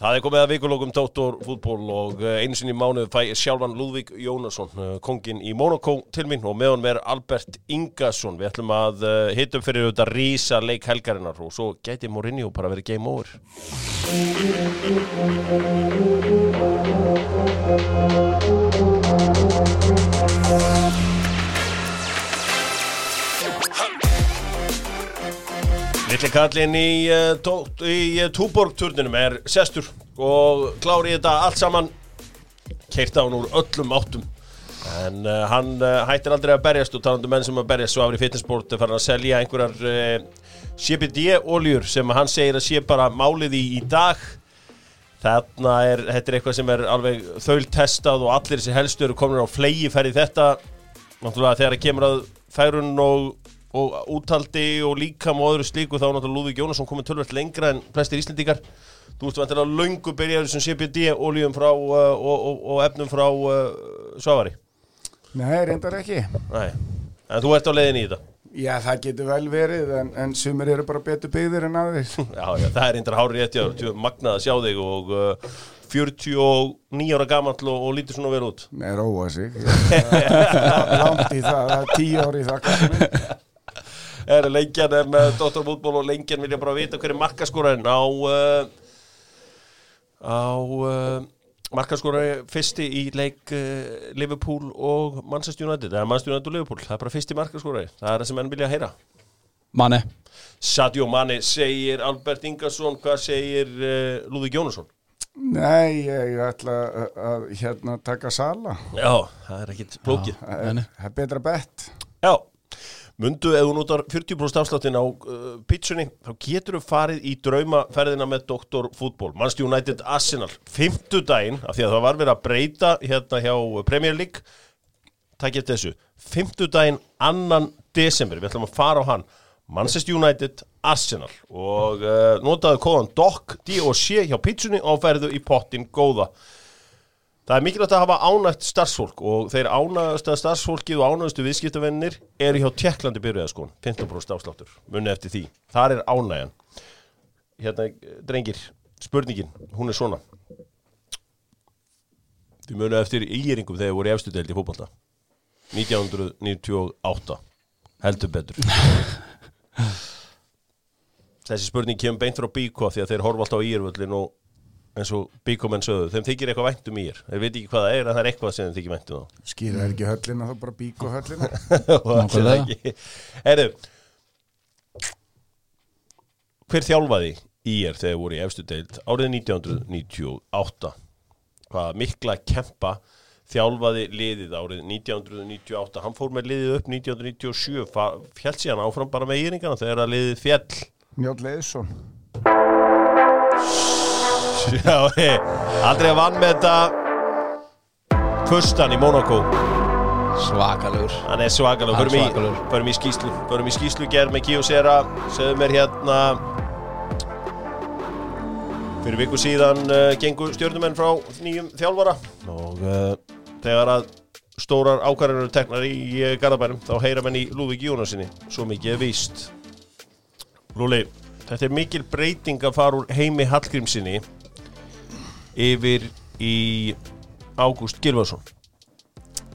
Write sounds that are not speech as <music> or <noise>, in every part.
Það er komið að vikulókum Dóttorfútból og eh, einu sinni í mánuð fæ sjálfan Lúðvík Jónasson, eh, kongin í Monaco til mín og með hann er Albert Ingarsson. Við ætlum að hitta upp fyrir auðvitað rísa leik helgarinnar og svo gæti Mourinho bara verið game over. Lilli kallinn í, uh, í uh, Túborg-turninum er sestur og klári þetta allt saman. Keirt á hann úr öllum áttum. En uh, hann uh, hættir aldrei að berjast og talandu menn sem að berjast svo afrið fitnessport farin að selja einhverjar CBD-oljur sem hann segir að sé bara málið í í dag. Þarna er, þetta er eitthvað sem er alveg þaultestað og allir þessi helstu eru komin á flegi ferði þetta. Náttúrulega þegar það kemur að færun og, og úthaldi og líkam og öðru slíku þá er náttúrulega Lúðvík Jónasson komið tölvöld lengra en flestir Íslendingar þú veist vantilega löngu byrjaður sem CBD-oljum frá uh, og, og, og efnum frá uh, Svavari Nei, reyndar ekki. Nei. en þú ert á leiðin í þetta Já, það getur vel verið, en, en sumir eru bara betur byggðir en aðrir. <laughs> Já, já, það er reyndar hári rétt, já, tjö, magnað að sjá þig og uh, 49 ára gamall og, og lítur svona vel út. Nei, róa sig. <laughs> Langt í það, það er tíu ári í það. <laughs> Er leikjan er með Dr. Fútból og leikjan vilja bara vita hver er markaskorarinn á uh, á uh, markaskorari fyrsti í leik uh, Liverpool og Manchester United, eða Manchester United og Liverpool, það er bara fyrsti markaskorari, það er það sem enn vilja heyra. Manni Sadio Mane segir Albert Ingarsson, hvað segir uh, Lúðvík Jónasson? Nei, ég ætla að, að hérna taka sala. Já, það er ekkit er, það er betra bett. Já, mundu ef þú notar 40% afsláttin á uh, pitsunni, þá getur þú farið í draumaferðina með Dr. Fútból Manchester United Arsenal, 50 daginn af því að það var verið að breyta hérna hjá Premier League takk eftir þessu, 50 daginn annan desember, við ætlum að fara á hann Manchester United Arsenal og uh, notaðu kóðan DOC D.O.C. hjá pitsunni og ferðu í pottin góða Það er mikilvægt að hafa ánægt starfsfólk og þeir ánægasta starfsfólkið og ánægstu viðskiptavennir eru hjá Tjekklandi byrjuðaskon, 15% afsláttur, munni eftir því. Þar er ánægjan. Hérna, drengir, spurningin, hún er svona. Þið munið eftir íringum þegar voru efstu deild í fótbolta. 1998, heldur betur. <laughs> Þessi spurning kemur beint frá Bíko því að þeir horfa alltaf á írvöllin og eins og bíkomenn sögðu, þeim þykir eitthvað vænt um ír þeir veit ekki hvað það er, en það er eitthvað sem þeim þykir vænt um Skýra er ekki höllina, þá bara bíku höllina. og <laughs> það er Nákvæmlega. ekki Herru hver þjálfaði ír þegar þeir voru í efstu deild árið 1998 hvað mikla kempa þjálfaði liðið árið 1998 hann fór með liðið upp 1997 fjall síðan áfram bara með íringana þegar að liðið fjall Njótt Leðsson. <laughs> Aldrei að vann með þetta. Pustan í Monaco Svakalegur. Hann er er förum í, skýslu Förum í skýslu gerð með Kíosera Segðu mér hérna Fyrir viku síðan uh, gengu stjórnumenn frá nýjum þjálfara. Og uh, þegar að stórar ákvarðanur teknar í uh, Garðabænum þá heyra menn í Lúðvík Jónasinni svo mikið er víst. Lúli, þetta er mikil breyting að fara úr heimi Hallgrímsinni yfir í Ágúst Gilvarsson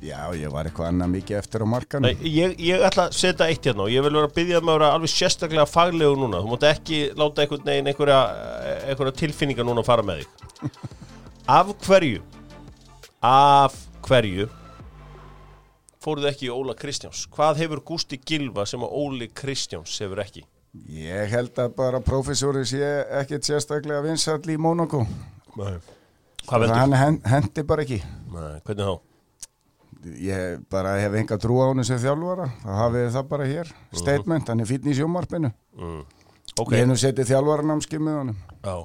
Já, ég var eitthvað annað mikið eftir á markanum. Nei, ég, ég ætla að setja eitt hérna og ég vil vera að byggja það með að vera alveg sérstaklega faglegu núna. Þú mátt ekki láta einhvern veginn einhverja, einhverja tilfinninga núna að fara með þig. Af hverju, af hverju fóruð ekki í Óla Kristjáns? Hvað hefur Gústi Gilva sem að Óli Kristjáns hefur ekki? Ég held að bara prófessori sé ekkert sérstaklega vinsall í Mónaco. Nei. Hvað veldur? Hann hen- hendi bara ekki. Nei, hvernig þá? Ég bara hef enga trú á hann sem þjálfara. Það hafið það bara hér. Statement, hann er fítn í sjómarpinu. Mm. Ok, Ég hef nú setið þjálfaranámski með já.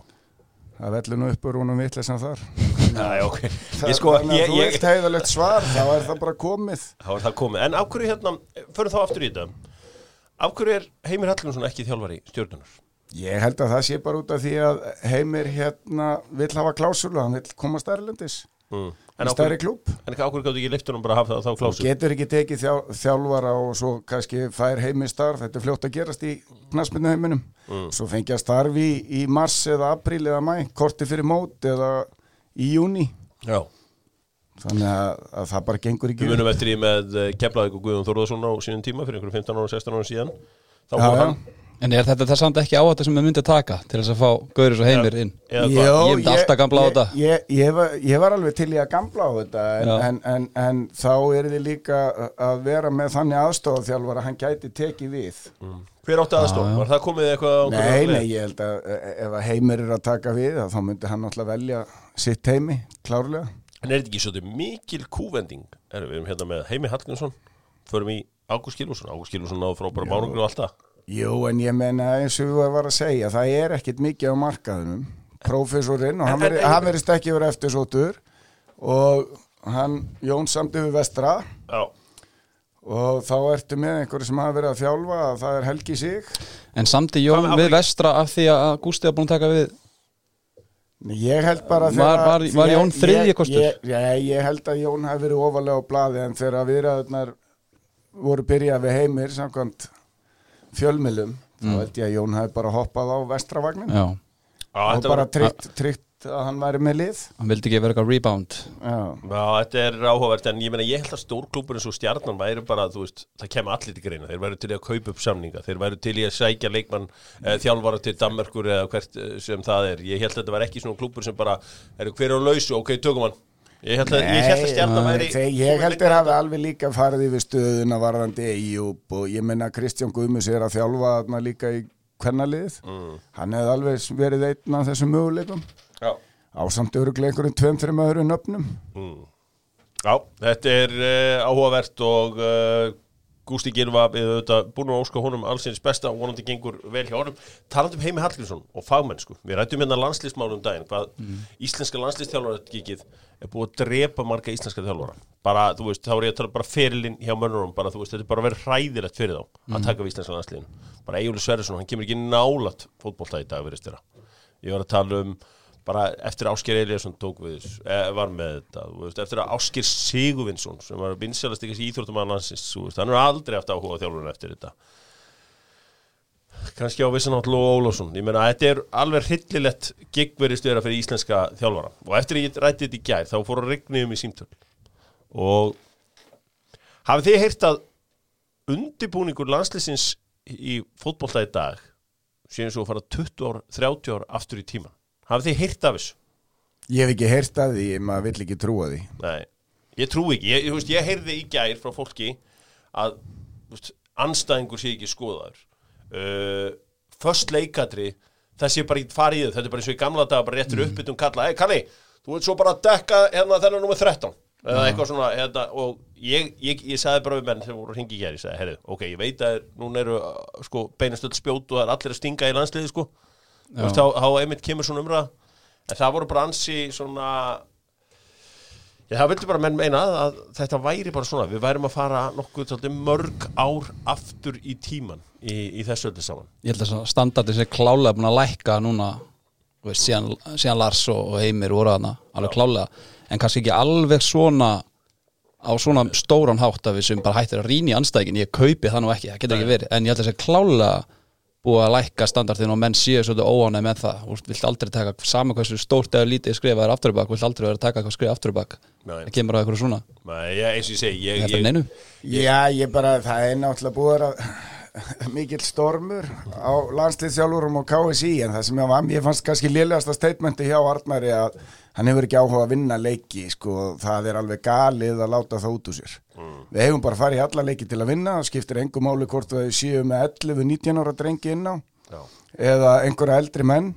Það veldur nú uppur húnum vitlesan þar. <laughs> Nei, ok. Það, sko, þannig að ég, þú ég, vilt heiðalegt svar, þá er það bara komið. <laughs> þá er það komið. En af hverju hérna, förum þá aftur í þetta. Af hverju er Heimir Hallgrímsson ekki þjálfari stjórnunar? Ég held að það sé bara út af því að Heimir hérna vill hafa klásulu, hann vill komast erlendis. mm. En stærri klúb En ákveður gáttu ekki liftunum bara að hafa það þá klásu getur ekki tekið þjál, þjálfara og svo kannski fær heimi starf. Þetta er fljótt að gerast í knaspinu heiminum Mm. svo fengi að starfi í, í mars eða apríl eða mæ, korti fyrir mót eða í júni Já. Þannig að, að það bara gengur ekki Við munum eftir í með Keflavík og Guðjón Þórðarsson á sínum tíma fyrir einhverjum 15 ára, 16 ára síðan. Þá já. hann En er þetta samt ekki á þetta sem við myndum taka til þess að fá Gauris og Heimir inn? Hvað? Ég myndi alltaf gamla á ég- þetta. ég, ég, var, ég var alveg til í að gamla á þetta en, Já. en, en, en þá er þið líka að vera með þannig aðstofþjálfar að hann gæti tekið við Hver átti aðstof? Já, já. Var það komið eitthvað Nei, nei, ég held að e- ef að heimir er að taka við þá myndi hann náttúrulega velja sitt heimi, klárlega En er þetta ekki svolítið mikil kúvending? Erum við hérna með Heimi Hallgrímsson Förum í Ágúst Gilvarsson Ágúst Gilvarsson náðu frábæra bárungur og allt það Jú, en ég menna eins og við var að segja það er ekkit mikið á markaðunum prófessorinn og hann En- hann verist ekki verið eftir sótur og hann Jón samti við vestra. Já. Og þá ertu með einhverju sem hafa verið að þjálfa að það er Helgi Sig. En samti Jón með við vestra af því að Gústi var búin að taka við Ég held bara Var- þegar- var- var ég- Jón þriðji kostur? ég- Ég, ég held að Jón hafi verið ofalega á blaði en þegar viðræðunar voru byrjað við heimir samkvæmt fjölmilum þá Mm. held ég að Jón hafi bara hoppað á vestravagnin Já, og þetta bara var- tryggt, tryggt að hann væri með lið. Hann vildi ekki vera eitthvað rebound. Já, Já, þetta er áhugavert en ég meina ég held að stórklúpur eins og stjarnan væri bara, veist, það kemur allir til greina. Þeir væru til að kaupa upp samninga, þeir væru til að sækja leikmann, eh, þjálfara til Danmerkur eða hvert eh, sem það er. Ég held að þetta var ekki svona klúpur sem bara eru hver á lausu, ok, tökum hann ég held að, að stjarnan væri ég held að hafi alveg líka farið yfir stöðuna varðandi Eyjúb og ég menna Kristján Guðmus er að þjálfa þarna líka í kvennalið Mm. hann hefði alveg verið einn af þessum möguleikum. Já. ásamt öruglega einhverjum tveim, þreim öðru nöfnum. Já, þetta er uh, áhugavert og uh, Gústi Gilva við auðvitað búin að óska honum allsins besta og vonandi gengur vel hjá honum. Talandi um Heimi Hallgrímsson og fagmennsku við rættum hérna landslýsmálum daginn hvað íslenska landslýstjálfara er búið að drepa marga íslenska þjálfara. Bara, þú veist, þá er ég að tala bara ferilinn hjá mönnurum, bara, þú veist, þetta er bara verið hræðilegt fyrir þá að taka við íslenska landslýðin bara Egilur Sverrisson, hann kemur ekki nálat fótbolta í dag, bara eftir Ásker Eliasson tók við eh, var með þetta veist, eftir að Ásker Sigurvinsson sem var vinsælast ekki íþróttumann landsins þú veist, hann er aldrei haft áhuga á þjálfurinn eftir þetta. Kannski á vissan átt Lóa Ólafsson ég meina, þetta er alveg hryllilegt gigverist vera fyrir íslenska þjálfara. Og eftir að ég rætti þetta í gær, þá fór að regni um í símtöl. Og hafið þið heyrt að undibúningur landslýsins í fótbolta í dag séum svo að fara 20 ár, 30 ár aftur í tíman hafið þið heyrt af þessu? ég hef ekki heyrt að því, maður vill ekki trúa því. Nei, ég trú ekki. Ég, ég, ég heyrði í gær frá fólki að veist, anstæðingur sé ekki skoðaður. Uh, Föst leikadri það sé bara í farið þetta er bara eins og í gamla daga bara réttur mm. uppbyttum kalla. Ei, Kalli, þú veit svo bara að dekka hérna þennan nummer 13 eða eitthvað svona hérna, og ég, ég, ég sagði bara við menn sem voru að ringi gær ég sagði, herrið, ok, ég veit að núna eru uh, sko, beinastöld spjót og það er allir að stinga í landsliði sko veist, þá, þá einmitt kemur svona umræða. En það voru bara ansi svona Já, það vildi bara menn meina að þetta væri bara svona, við værum að fara nokkuð tóldi, mörg ár aftur í tíman í, í þessu öllu saman. Ég held að standardin sé klálega búin að lækka núna veist, síðan, síðan Lars og, Heimir voru þarna, alveg klálega en kannski ekki alveg svona á svona stóran hátt að við sem bara hættir að rýna í anstæðingin, ég kaupi það nú ekki það getur ekki verið, en ég held að sé klálega búið að lækka standardin og menn séu svolítið óánæg með það, þú vilt aldrei taka saman hversu stórt eða lítið skrifa er aftur í bak vilt aldrei vera að taka eitthvað skrifa aftur í bak. Nei. það kemur á eitthvað svona, Nei, ég, eins og ég segi, ég, ég, neinu. Já, ég bara, það er náttúrulega búið að mikill stormur á landsliðsjálfurum og KSI en það sem ég, var, ég fannst kannski liðlegasta statementi hjá Arnari að hann hefur ekki áhuga að vinna leiki sko, það er alveg galið að láta það út úr sér. Við hefum bara farið alla leiki til að vinna það skiptir engum máli hvort við séum með 11-19 ára drengi inn á já, eða einhverja eldri menn.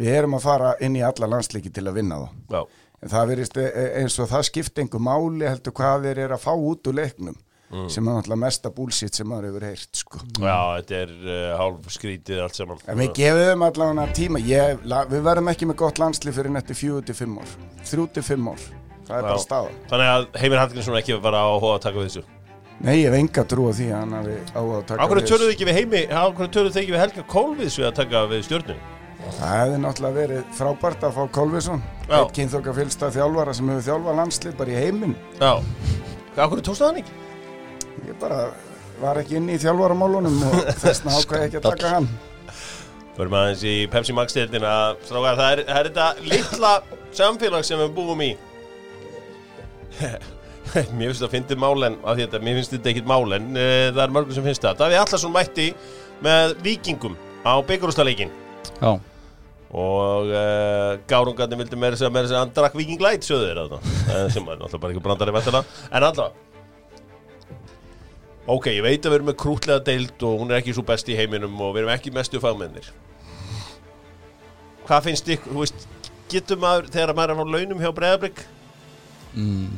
Við erum að fara inn í alla landsleiki til að vinna þá. Já, En það verist e- e- eins og það skipti einhver máli heldur hvað þeir eru að fá út úr leiknum sem er náttúrulega mesta búlsitt sem maður hefur heyrt sko. já, þetta er uh, hálf skrítið allt saman. En við gefum allavega tíma ég, la, við verðum ekki með gott landslið fyrir netti 4-5 ár 3-5 ár, það er bara Já. staða Þannig að Heimir Hallgrímsson ekki bara á að taka þessu. Nei, ég hef enga trú á því að hann hafi á að taka Á hverju við töluðu ekki við Heimi, á hverju töluðu þið ekki við Helga Kolviðs við að taka við stjórnum? Það hefði náttúrulega verið frábært að fá Kolvisson Já. eitt kynþokka fylgsta þjálfara sem hefur þjálfað landslið bara í heiminn Já það hann ekki? Ég bara var ekki inni í þjálfaramálunum og <laughs> þessna ákvæði ekki að taka hann. Förum aðeins í Pepsi Max deildina. Strákar, það er, það er þetta litla samfélag sem við búum í. <laughs> Mér finnst það að fyndi málen af því þetta, mér finnst þetta ekkit málen það er mörgum sem finnst það. Davíð Allarsson mætti með vikingum á byggarústaleikin Já, og uh, gárungarnir vildi meira segja meira segja hann drakk Viking Light söður þarna. Eh, sem er náttúrulega bara ekki brandari vettuna en alltaf ok, ég veit að við erum með krútlega deild og hún er ekki svo best í heiminum og við erum ekki mestu fagmennir. Hvað finnst ykkur, þú veist getur maður, þegar maður er á launum hjá Breiðabrygg mm,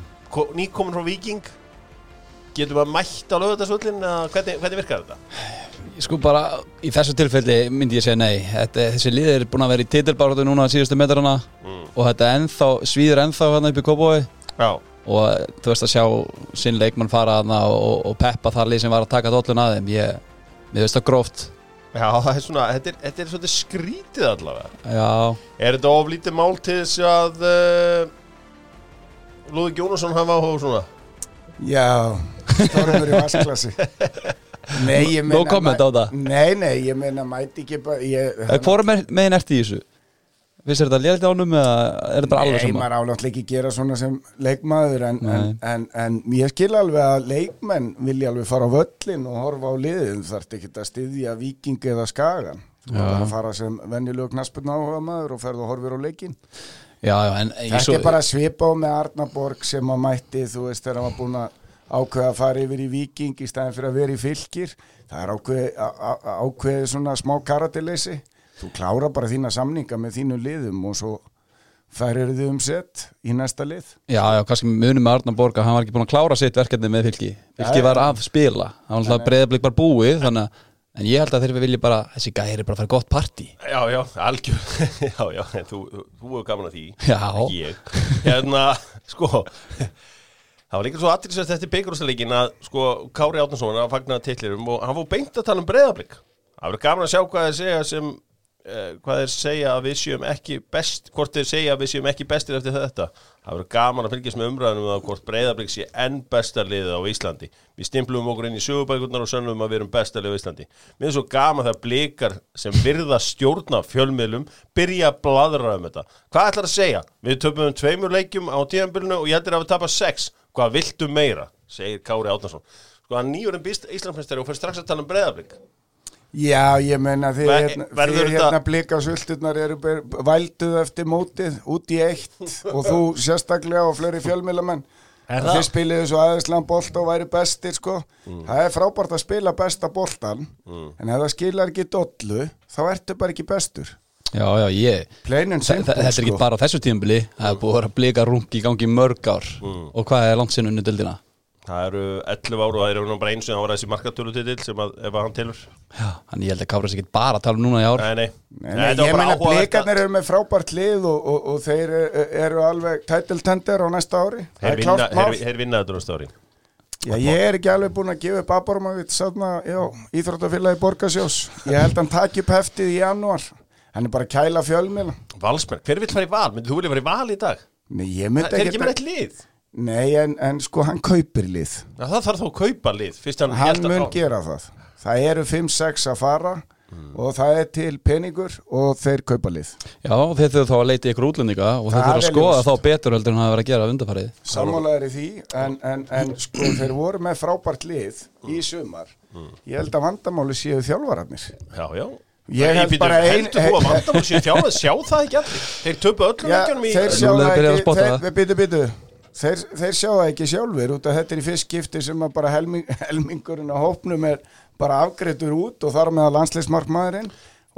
nýkomin frá Viking getur maður mætt á lögutarsvöllin eða hvernig, hvernig virkar þetta? sko bara í þessu tilfelli myndi ég segja nei. Þetta, Þessi lið er búin að vera í titilbáratu núna síðustu metrana Mm. og þetta ennþá, svíður ennþá hann upp í Kópói Já, og þú veist að sjá sinn leikmann fara hana og, og peppa þar lið sem var að taka dollun að þeim ég, mér veist það gróft Já <laughs> það er svona, þetta er, þetta er svolítið skrítið allavega já, Er þetta oflítið mál til þess að uh, Lúðvík Jónasson hafa áhuga á svona? Já, stormur í vasklasi Nei, ég meina No comment á það. Nei, nei, ég meina mæti ekki bara ég, Hvor er megin eftir í þessu? Þér þetta lélit ánum eða er þetta bara alveg Nei, sama? maður ánáttúrulega ekki gera svona sem leikmaður en, en, Nei. en, en ég skil alveg að leikmenn vilja alveg fara á völlin og horfa á liðin þarf ekki að styðja viking eða skagan þú þarf að fara sem venjulegu knaspurna áhuga maður og ferð og horfir á leikin Já, já, en Þetta svo, er bara svipa á með Arnaborg sem að mætti, þú veist, þegar var búin að ákveða að fara yfir í viking í staðin fyrir að vera í fylgir það er ákveði svona smá karatileysi þú klára bara þína samninga með þínu liðum og svo færir þið um sett í næsta lið. Já, já, kannski munum með Arnar Borg að hann var ekki búin að klára sitt verkefni með Fylki. Já, já. var að spila, hann var alltaf breyðablík bara búið þannig að, en ég held að þeir vilja bara þessi gæri bara fara gott partí. Já, já, algjör <laughs> Já, já, þú, þú hefur gaman að því. Já. Ég. Hérna, sko Það var líka svo aðtryggsvægt þetta í byggjurústaleikin að sko Kári Átnason að fagna titlirum og hann fór beint að tala um breyðablík Það verður gaman að sjá hvað þeir segja sem eh, hvað þeir segja að við séum ekki best hvort þeir segja að við séum ekki bestir eftir þetta? Það verður gaman að fylgjast með umræðanum um það hvort breyðablík sé enn besta liðið á Íslandi. Við stimplum okkur inn í sögubækurnar og sönnum að við erum besta liðið á Íslandi. Mér er svo gaman þegar blikar sem virða stjórna fjölmiðlum byrja að bladra um þetta. Hvað ætlar að segja? Við töpum tveimur leikjum á tíðanbylunu og ég heldur að við tapa sex. Hvað viltu meira? segir Kári Átnason Sko hann nýjurinn býst Íslandmestari og fyrir strax að tala um breyðablík Já, ég meina þið Ver- hérna, hérna blika sulturnar eru vælduð eftir mótið út í eitt og þú sérstaklega og Er Að það? þið spiliðu svo aðeinslan bolt og væri bestir sko. Það er frábært að spila besta boltan en ef það skilar ekki dollu þá ertu bara ekki bestur. Já, já, ég Þetta er ekki sko. bara á þessu tímabili það er búið að blika rung í gangi mörg ár. Og hvað er langt sinn unni dildina? Það eru 11 ár og það eru nú bara eins og það var þessi markatölutitil sem að ef að hann tilur Já, þannig ég held að Kára sér ekki bara að tala um núna í ár. Nei, nei, Nei, nei, ég meina blikarnir eru með frábært lið og, og, og þeir eru, eru alveg title tender á næsta ári. Þeir er vinna, þetta násta ári. Já, ég er ekki alveg búin að gefa upp Abormavit sáðna, já, Íþróttafélagi Borgasjós ég held hann taki upp heftið í janúar. Hann er bara að kæla fjölmila Valsmenn, hver vill fara í val? Myndi þú vilja fara í val í dag? Nei, ég Það myndi er ekki ekki Nei, en, en sko hann kaupir lið. Já, Það þarf þá að kaupa lið Fyrst hann, hann mun gera það. Það eru 5-6 að fara og það er til peningur og þeir kaupa lið. Já, þeir þurfa þá að leita ykkur útlendinga og þeir þurfa að er skoða ljóst. þá betur heldur en það að vera að gera undarfarið sammálaður í því en, en, en sko þeir voru með frábært lið í sumar. Ég held að vandamáli séu þjálfararnir. Já, já. Ég held bara ein- Heldur þú að <laughs> vandamál séu þjálfað? Sjá það ekki allir? Þeir töpu öllum í þeir sjá er það ekki þeir, það. byttu, byttu, þeir, þeir sjá það ekki sjálfur út að þetta er í fyrst skipti sem að bara helming, <laughs> helmingurinn á hópnum er bara afgreitur út og þar með að landsleismarkmaðurinn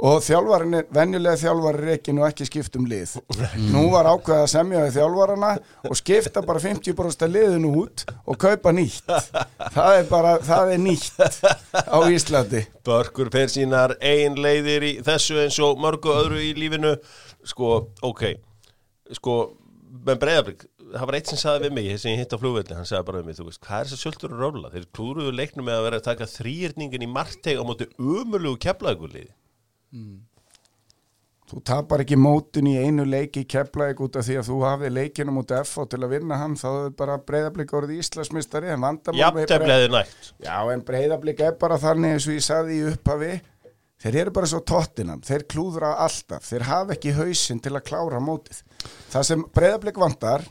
og þjálfarinn venjulega þjálfari er ekki nú ekki skipt um lið. Nú var ákveð að semja við þjálfarana og skipta bara 50% liðinu út og kaupa nýtt. Það er bara, það er nýtt á Íslandi. Börkur fer sínar ein leiðir í þessu eins og mörgu öðru í lífinu. Sko, ok. Sko, með breyðablík Það var eitt sem sagði við mig, sem ég hitt á flugvelli Hann sagði bara við mig, þú veist, hvað er þess að söldur og róla? Þeir klúruðu leiknum með að vera að taka þrýrningin í marteg á móti umulugu keflaðugurliði Þú tapar ekki mótin í einu leiki í Keflavík út af því að þú hafði leikinum út af FH til að vinna hann þá er bara breyðablík orðið Íslandsmystari en vandamál Já, en breyðablík er bara þannig eins og ég saði í upphafi. Þeir eru bara svo tóttinam, þeir klúðra alltaf, þeir hafa ekki hausinn til að klára mótið. Það sem breyðablík vantar,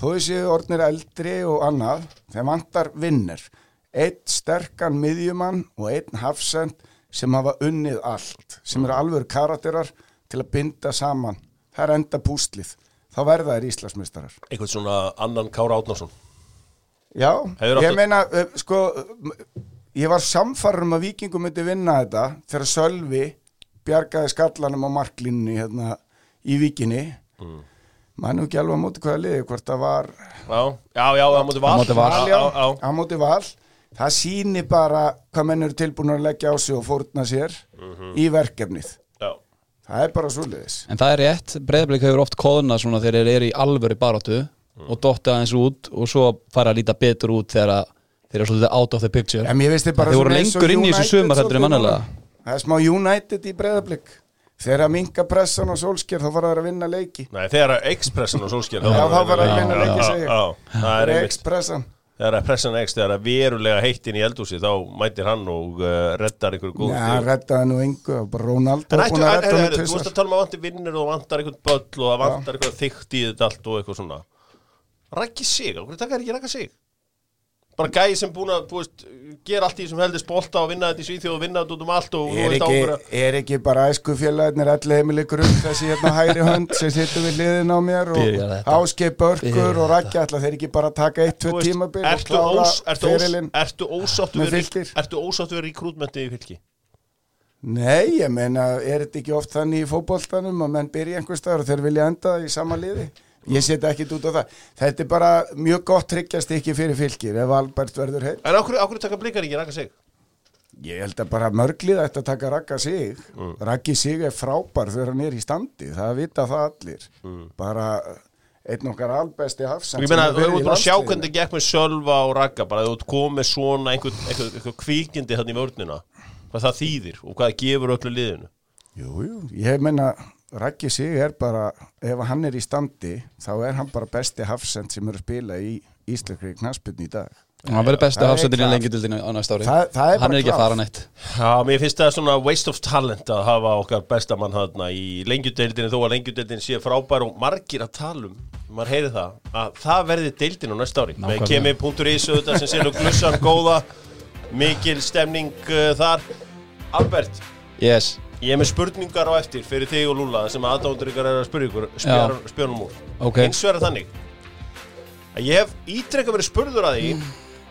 þó þessi orðnir eldri og annað, þeir vantar vinnir. Eitt sterkan miðjumann og einn hafsend sem hafa unnið allt, sem eru alveg karakterar til að binda saman. Það er enda pústlið. Þá verða þeir Íslandsmystarar. Einhvern svona annan Kára Átnarsson Já, Hefur ég meina, uh, sko, ég var samfarður um að vikingum myndi vinna þetta þegar Sölvi bjargaði skallanum á marklínni hérna í vikinni. Mm. Mænu ekki alveg á móti hvaða liði, hvort það var Já, já, já, á móti val móti Val. Já, á móti val. Það sýni bara hvað menn eru tilbúin að leggja á sig og fórna sér í verkefnið. já. Það er bara svoleiðis. En það er rétt, breyðblik hefur oft kóðuna svona þegar þeir eru í alvöru baróttu og dotta aðeins út og svo fara að líta betur út þegar að þeir eru svolítið out of the picture En mér veist þið bara Þeir voru svona eins og lengur inn í þessu sumar svolítið mannalega. núna. Það er smá United í breyðablík. Þegar að minka pressan og sólsker þá fara þeir að vinna leiki. Nei, þegar að X-pressan og sólskjör Já, þá fara að vinna leiki, það er Expressan. Þegar að pressan X, þegar að verulega heitt inn í eldhúsi þá mætir hann og uh, reddar einhverju góð Já, reddaði nú engu og bara Ronaldo En ættu, að þú veist að tala um að vantir vinnir og það vantar einhvern böll og það vantar eitthvað þykkt í þetta allt og eitthvað svona. Rækki sig, okkur taka er ekki rækka sig Bara gæði sem búin að, þú veist, gera allt í sem heldist bolta og vinna þetta í Svíþjóð og vinna þetta út um allt og Er veist ekki, er ekki bara æsku félagarnir allir heimili grunn þessi hérna hæri hönd sem <laughs> sittur við liðin á mér og áskei börkur Byrjar og rækja allar þeir ekki bara taka eitt, tvö tímabil og klára ós, ertu, ós, ferilinn ertu ósáttu ósáttu við rekrútmentið í fylki? Nei, ég meina, er þetta ekki oft þannig í fótboltanum að menn byrja einhvers staðar og þeir vilja enda í sama liði? Ég setja ekkit út á það. Þetta er bara mjög gott tryggjast ekki fyrir fylgir ef Albert verður heill. En okkur, okkur taka blikar ekki rækka sig? Ég held að bara mörglið ætti að taka Ragga sig Raggi sig er frábær þegar hann er í standi, það vita það allir bara einn okkar albesti hafsend Ég meina, sem þú hefur bara að sjá hvernig það gekk með Sölva og Ragga bara þú ert komið svona einhver, einhver, einhver kvíkindi þannig vörnina hvað það þýðir og hvað það gefur öllu liðinu Jú, jú, ég meina Raggi sig er bara, ef hann er í standi þá er hann bara besti hafsend sem er að spila í Ísleikri knaspinn í dag. Hann verður er hafsendin í klart. lengjudildinu á næsta ári. Það- það er bara Hann er ekki að fara neitt. Já, mér finnst það svona waste of talent að hafa okkar bestamann þarna í lengjudeildinu þó að lengjudeildinu sé frábær og margir að tala um, maður heyri það að það verði deildin á næsta ári. Með Nákvæmlega. kemi.is auðvitað sem sér nú glussan góða mikil stemning uh, þar. Albert, Yes, ég er með spurningar á eftir fyrir þig og Lúla sem aðdándur ykkur er að spyrja ykkur spjör, spjörnum úr. Ok. hins vegar þannig að ég hef ítrekka verið spurður að því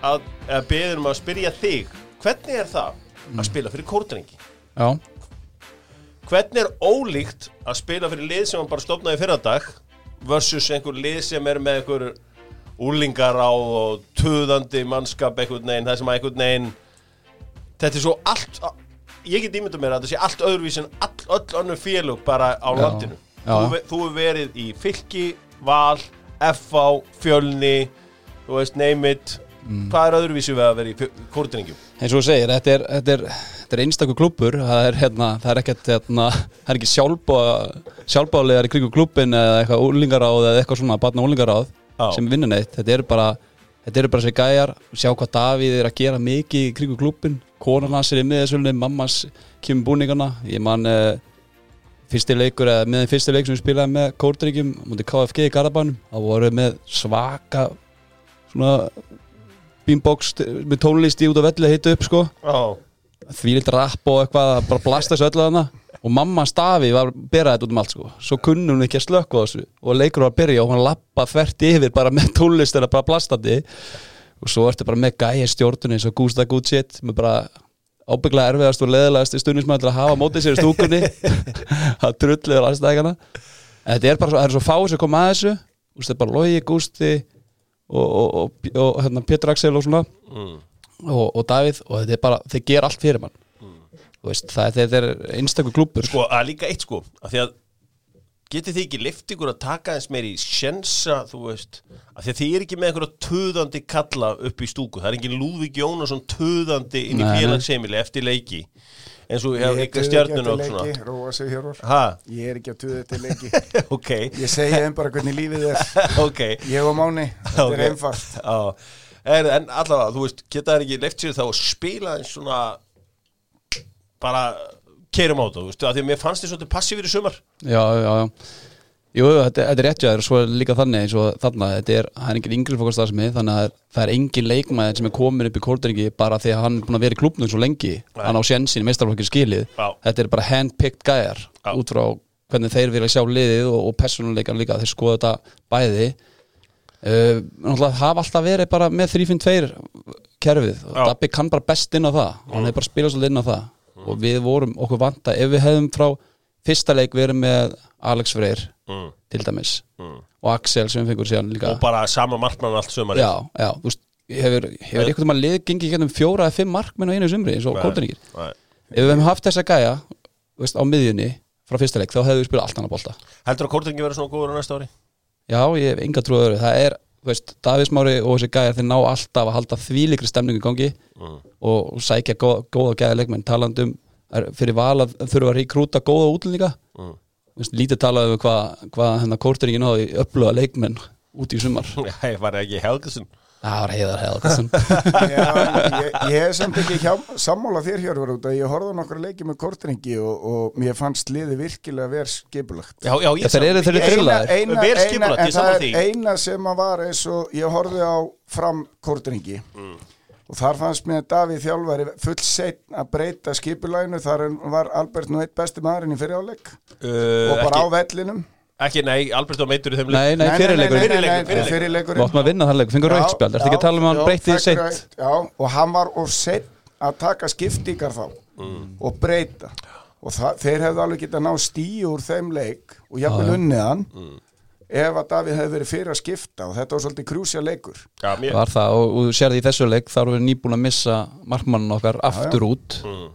að, að beður um að spyrja þig. Hvernig er það að spila fyrir kórdrengi? Já. Hvernig er ólíkt að spila fyrir lið sem hann bara stopnaði fyrir dag versus einhver lið sem er með einhver úlingar á og töðandi mannskap einhvern veginn, það sem að einhvern veginn þetta er svo allt ég get ímyndað mér að þetta sé allt öðruvís en all, öll önnur félug bara á Já. landinu þú, þú hefur verið í fylki, val FA, fjölni þú veist, name it Mm. hvað er öðruvísi við að vera í kórdrengjum eins og þú segir, þetta er, þetta er, þetta er einstakur klúbbur það er, hérna, það er ekkert hérna, það er ekki sjálfbá, sjálfbálegar í kringu klubbin eða eitthvað úlingaráð eða eitthvað svona batna úlingaráð Já. sem vinnur neitt, þetta eru bara þetta eru bara sér gæjar, sjá hvað Davíð er að gera mikið í kringu klubbin konan hans er í miðasölunni, mammas kemur búningana, ég man uh, fyrsti leikur eða með fyrsti leik sem við spilaði með kórdryggjum mútið KFG í Garabænum, það voru með svaka svona beambox með tónlisti út á velli að hita upp sko. Já, því litur rapp og eitthvað að bara blasta þessu öllu þarna. Og mamma stafi var að bera þetta út um allt sko. Svo kunni hún ekki að slökka þessu. Og leikur var að byrja og hann lappa þvert yfir bara með tónlist eða bara blastandi og svo ertu bara með gæja stjórnun eins og Gústa Gútsitt með bara ábygglega erfiðast og leðilegast stundismæður til að hafa mótið sér í stúkunni. <laughs> Það trulliður aðstæðingana en þetta er bara svo, það er svo fáið sem kom að þessu. Veist, þetta er bara Logi, Gústi og, og, og, og hérna, Pétur Axel og svona. Og, og Davíð og þetta er bara, þeir gera allt fyrir mann. Þú veist, það, þetta er einstakur klúbbur. Sko, að líka eitt sko að því að getið þið ekki lift ykkur að taka eins meir í sjensa, þú veist? Af því að þið er ekki með einhverja töðandi kalla upp í stúku, það er engin Lúðvík Jónasson töðandi inn í félagsheimili eftir leiki. Eins og Ég hefur er eitthvað tuð stjörnun ekki og eftir svona. leiki, Róa sig hér ha, Ég er ekki að tuða til leiki. <laughs> Ok, Ég segi þeim bara hvernig lífið er. <laughs> Ok. Ég og Máni, þetta Ok. er einfalt. Já, en, allavega, þú veist, geta þær ekki leift sér þá að spila eins svona bara keirum á það, þú veist, af því að mér fannst þið svolítið passífir í sumar. Já, já, já. Jú, þetta, þetta er rétt hjá þér og svo er líka þannig eins og þarna, þetta er, það er engin yngri fókastarðsmi þannig að það er engin leikmaður sem er komin upp í kórdringi bara því að hann er búin að vera í klubnum svo lengi, hann á sjensin í meistarflokkin skilið, Já. þetta er bara handpicked gæjar út frá hvernig þeir vilja sjá liðið og, og personuleikar líka þeir skoða þetta bæði. Uh, náttúrulega hafa alltaf verið bara með 3-5-2 kerfið. Dabbi kann bara best inn á það. Hann hefur bara spilað svolítið inn á það og við vorum okkur vanta, ef við hefðum frá fyrsta leik verið með Alex Freyr mm. til dæmis Mm. og Axel sem fengur síðan líka. Og bara sama markmann allt sumar já, já, þú veist hefur, hefur einhvern veginn lið gengið gennum fjóra eða fimm markmenn á einu sumri eins og kóldringir ef við hefum haft þessa gæja þú veist, á miðjunni frá fyrsta leik þá hefðu við spilað allt annað bolta. Heldur að Kortingi verður svona góður á næsta ári? já, ég hef enga trúið öðru. Það er, þú veist, Davísmári og þessi gæja þeir ná alltaf að halda þvílikri stemningu í gangi Mm. og, og sækja góða, góða gæja leikmenn talandum fyrir val að þurfa að rekrúta góða útlendinga Mm. Lítið talað um hvað hva hennar kórdringin náði öfluga leikmenn út í sumar <laughs> Ég var ekki Helgason það var heiðar heiðar <laughs> ég, ég er samt ekki hjá, sammála þér hér út að ég horfði á nokkra leiki með kortringi og, og mér fannst liði virkilega verið skipulagt. Já, já, ég Vel eina, skipulagt, en ég er því. eina sem að var eins og ég horfði á fram kortringi Mm. og þar fannst mér Davíð þjálfari full setn að breyta skipulæginu þar var Albert nú eitt besti maðurinn í fyriráleik Uh, og bara á ekki, vellinum ekki, nei, Albert var meitur í þeim nei, nei, fyrirleikur Fyrirleikur, áttum að vinna það leik, fengur rautspjald, ertu ekki að tala um að hann breytti því seitt Já, og hann var of seitt að taka skiptingar þá Mm. og breyta. Og þeir hefðu alveg getað ná stíu úr þeim leik og jafnvel unnið hann Mm. ef að Davíð hefði verið fyrir að skipta og þetta var svolítið krúsja leikur. Já, mér var það og, og þú sérði í þessu leik þá erum við nýbúin að missa markmannin okkar aftur út. Mm.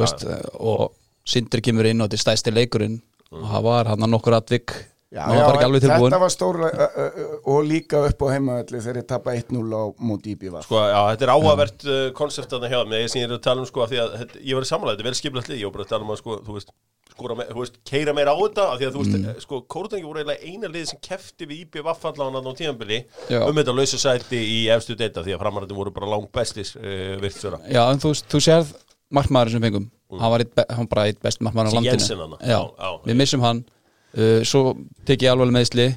veist, og Sindri kemur inn og þetta er stæsti leikurinn og það var hann að nokkur atvik Já, tilbúin þetta var stóra uh, uh, og líka upp á heimaðalli þegar þeir tappa 1-0 á móti IBV Sko, já, þetta er áhugavert uh, konsept að það hjá þeim, ég sem ég er að tala um sko, af því að þetta, ég var í samlega, þetta er vel skiplætt lið, ég var bara að tala um að sko, þú veist, skora me, þú veist, keira meira á þetta, af því að þú veist, mm. sko, Kórutangi voru eiginlega eina lið sem kefti við IBV allan á tíðanbili Já. um þetta lausa sæti í efstu deita, því að framarandi voru bara langt bestis uh, virtsöra. já, en þú, þú sérð markmaður sem fengum. Hann var, hann var bara eitt best markmaður á landinu. Já, Já, já. við missum hann. Uh, svo tek ég alveg meðsli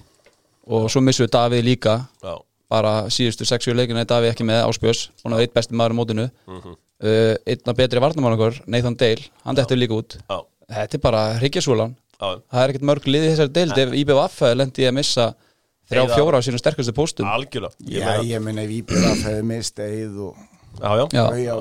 og svo missum við Davíð líka. Já, bara síðustu 60 leikina er Davíð ekki með áspjörs hún er eitt besti maður á mótinu. Mhm. uh, einna betri varnamann okkur, Nathan Dale. Hann dettur líka út. Já, þetta er bara hryggjarsúlan. Já, það er ekkert mörg liði í þessari deild. Ef IBVF lendi í að missa þrjá fjóra á sínum sterkustu póstum. Algjörlega. Ég meina- ég ef IBV hefði mist eið og já, já. já,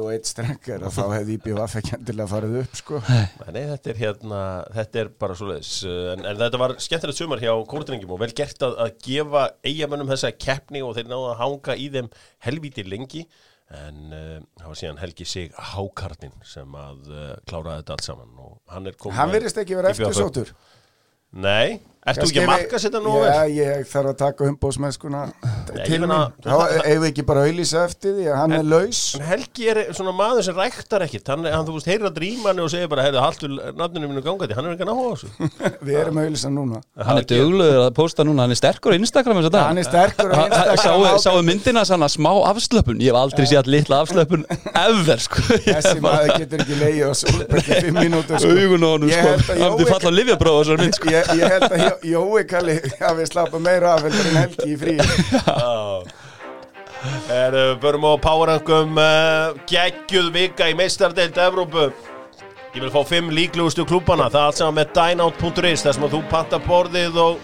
og eitt strengar og þá hefði IBVF ekki endilega farið upp sko. Nei, þetta er hérna, þetta er bara svo leiðis en, en þetta var skemmtilegt sumar hjá kórdringum og vel gert að, að gefa eigamönnum þessa keppni og þeir náðu að hanga í þeim helvíti lengi en uh, það var síðan Helgi Sig Hákarnin sem að uh, kláraði þetta allt saman og hann er komin Hann verðist ekki vera eftir sótur Nei, ert þú ekki að marka setja nú Já, vel? ég þarf að taka umbóðsmennskuna til þarf- eigum við ekki bara að auðlýsa eftir því að hann er laus? En Helgi er svona maður sem ræktar ekkit hann, hann þú veist, drýma hann og segir bara heyrðu, haltu nafninu mínu gangandi, hann er ekki að náhuga þessu. <laughs> Við erum að auðlýsa núna. Hann er dugluður að posta núna. Hann er sterkur á Instagram þess að Hann er sterkur á Instagram. sáu myndina sann að smá afslöpun? Ég hef aldrei séð litla afslöpun Ever sko <laughs> Og að Jói- að Kalli hafi slappa meira af heldur en Helgi í frí. Er, uh, börum á Powerrankum uh, geggjuð vika í meistardeild Evrópu. Ég vil fá fimm líklegustu klúbana Það er allt saman með dynout.is þar sem að þú panta borðið og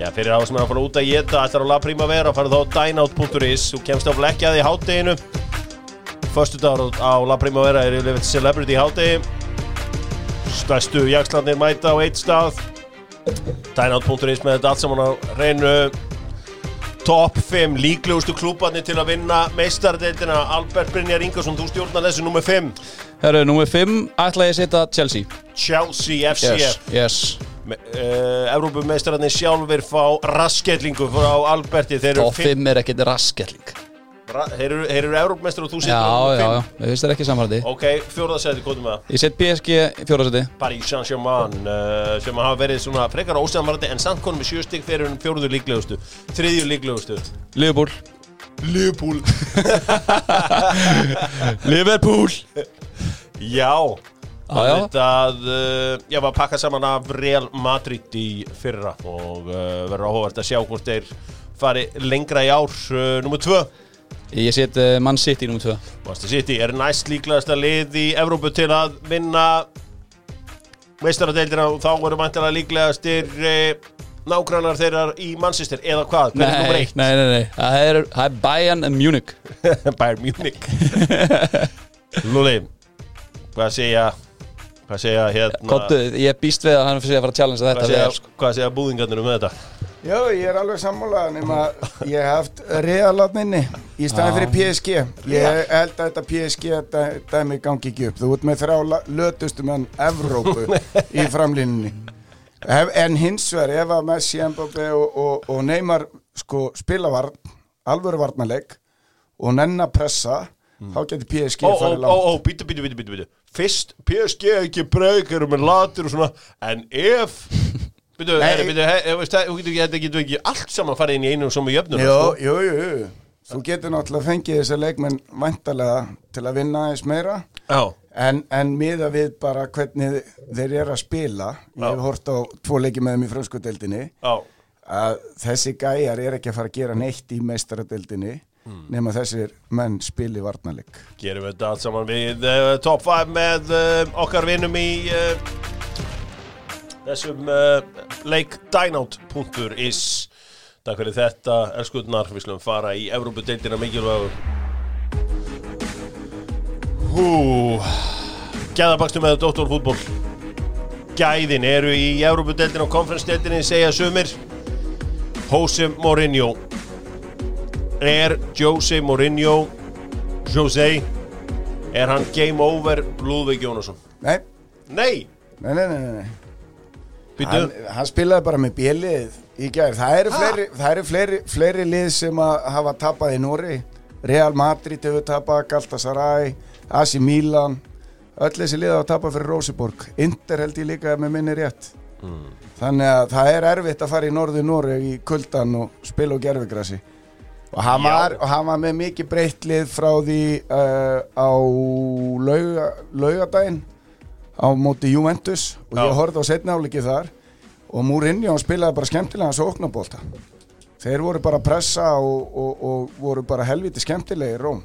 Já, fyrir á sem að fara út að geta ætlar á La Primavera, farið þá á dynout.is Þú kemst á blekkjaði í hátteginu Föstu dagur á La Primavera er yfirleitt celebrity hátegi Stærstu jakslandir mæta á eitt stað dynout.is með þetta allt saman á reynu Top 5 líklegustu klúbarnir til að vinna meistardeildina Albert Brynjar Ingersson, þú stjórnar þessu nummer 5 Herru, númer 5 ætla ég að setja Chelsea. Chelsea FC Yes, yes. Uh, Evrópumeistararnir sjálfur fá rasketlingu frá Alberti. Top 5 er ekkit raskelling ra, þeir eru, eru Evrópumeistar og þú Já, númer já, fimm. já, við finnst það ekki samfærdi Ok, fjórðasæti, hvað með það? Ég set PSG fjórðarsæti Paris Saint-Germain uh, sem hafa verið svona frekar ósamvarandi en samt konum með sjö stygg þeir eru fjóruðu líklegustu þriðju líklegustu. Liverpool. Liverpool. <laughs> Liverpool. Já. Já, já. að uh, ég var að pakka saman af Real Madrid í fyrra og uh, verður áhugavert að sjá hvort þeir fari lengra í ár Númer tvö Ég set uh, Man City nr. 2 Master City er næst líklegasta lið í Evrópu til að vinna meistaradeildina og þá eru vantilega líklegastir uh, nágrannar þeirra í Manchester eða hvað, hver er nummer Nei, eitt? nei, nei, nei Það er, það er Bayern Munich <laughs> Bayern Munich <laughs> Lúli hvað segja hvað segja hérna Kottu, ég býst við að hann fyrir að fara að challenge hvað þetta segja, við sko. hvað segja búðingarnir um þetta Já, ég er alveg sammálað nema ég hef haft realatninni í staðin fyrir PSG ég held að þetta PSG dæ- dæmi gangi ekki upp. Þú ert með þrjá la- lötustu menn Evrópu í <laughs> framlínunni. Ef- en hins vegar ef að Messi, Mbappé og, og, og Neymar sko spila varn, alvöru varnarleik og nenn að pressa þá getur PSG Ó, ó, farið ó, langt. ó, bítu, bítu, bítu, bítu, Fyrst, PSG ekki breykar með latir og svona En ef Getur ekki- þetta getur ekki allt saman farið inn í einu og svona jöfnur Jú, jú, jú, jú. Þú getur náttúrulega fengið þessar leikmenn vantarlega til að vinna aðeins meira. En, en miða við bara hvernig þeir eru að spila Ég hef hort á tvo leiki með þeim í frömskudeldinni já. að þessi gæjar er ekki að fara að gera neitt í meistaradeldinni nema þessir menn spili varnarleik. Gerum við þetta allt saman við uh, top 5 með uh, okkar vinnum í uh, þessum uh, leik dynout.is Takk fyrir þetta, elskutnar, við slum fara í Evrópudeildina mikilvægur. Hú, gæðabakstu með Dóttorfútból Gæðin eru í Evrópudeildina og konferensdeildinni segja sumir. Jose Mourinho. Er Jose Mourinho Jose Er hann game over Lúðvík Jónasson? Nei, Nei, nei, nei, nei, nei. Hann, hann spilaði bara með bjelið í gær. Það eru fleiri, það eru fleiri, fleiri lið sem að hafa tapað í Nóri Real Madrid hefur tapað, Galatasaray AC Milan. Öll þessi lið hafa tapað fyrir Rósiborg Inter held ég líka með minni rétt. Þannig að það er erfitt að fara í norðu Nóri í kuldan og spila á gerfigrassi og hann var, og hann var með mikið breytt lið frá því uh, á lauga, laugadaginn á móti Juventus og ég horfði á setni áleiki þar og Mourinho spilaði bara skemmtilega svo oknabólta þeir voru bara pressa og, og, og voru bara helviti skemmtilegi í Róm.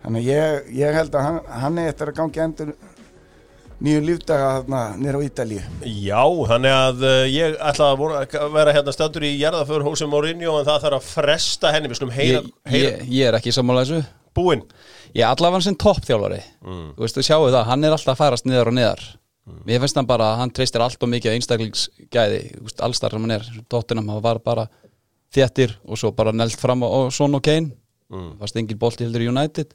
Þannig ég, ég held að hann, hann er eftir að gangi endur nýju lífdaga nýra á Ítalíu. Já, þannig að uh, ég ætla að voru, að vera hérna stöndur í jarðaför Jose Mourinho en það þarf að fresta henni. Við slum heyra, ég, heyra ég, ég er ekki sammála þessu. Búinn Ég allavega sem toppþjálfari. Mm. Þú veist, þú sjáu það, hann er alltaf að færast niðar og niðar. Mér finnst hann bara að hann treystir allt og mikið einstaklingsgæði þú allstar sem hann er. Tottenham, hann var bara þéttir og svo bara nelt fram á, á Son og Kane. Mm. fast engin bolti heldur í United.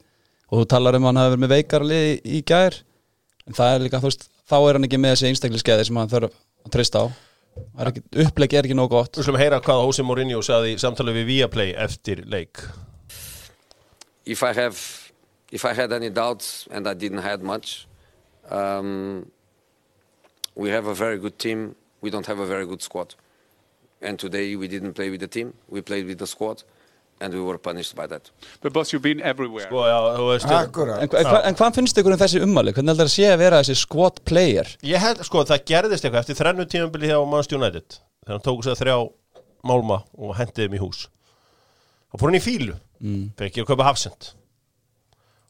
Og þú talar um hann hafi verið með veikara lið í, í gær. En það er líka, þú veist, þá er hann ekki með þessi einstaklingsgæði sem hann þarf að treysta á. Er ekki, uppleggi er ekki nóg gott. Við slum heyra hvað Jose Mourinho saði í samtali við Viaplay eftir leik. If I have, if I had any doubts, and I didn't had much, um, we have a very good team. We don't have a very good squad, and today we didn't play with the team. We played with the squad, and we were punished by that. But boss, you've been everywhere. Sko, já, þú veist Akkurat En, en, en hvað finnst ykkur um þessi ummali? Hvernig heldur það að sé að vera þessi squad player? Ég held, sko, það gerðist eitthvað eftir þrennu tímabili hjá Manchester United þegar hann tók sér þrjá málma og hendiði þeim í hús og fór hann í fílu mm. fekk ég að kaupa hafsend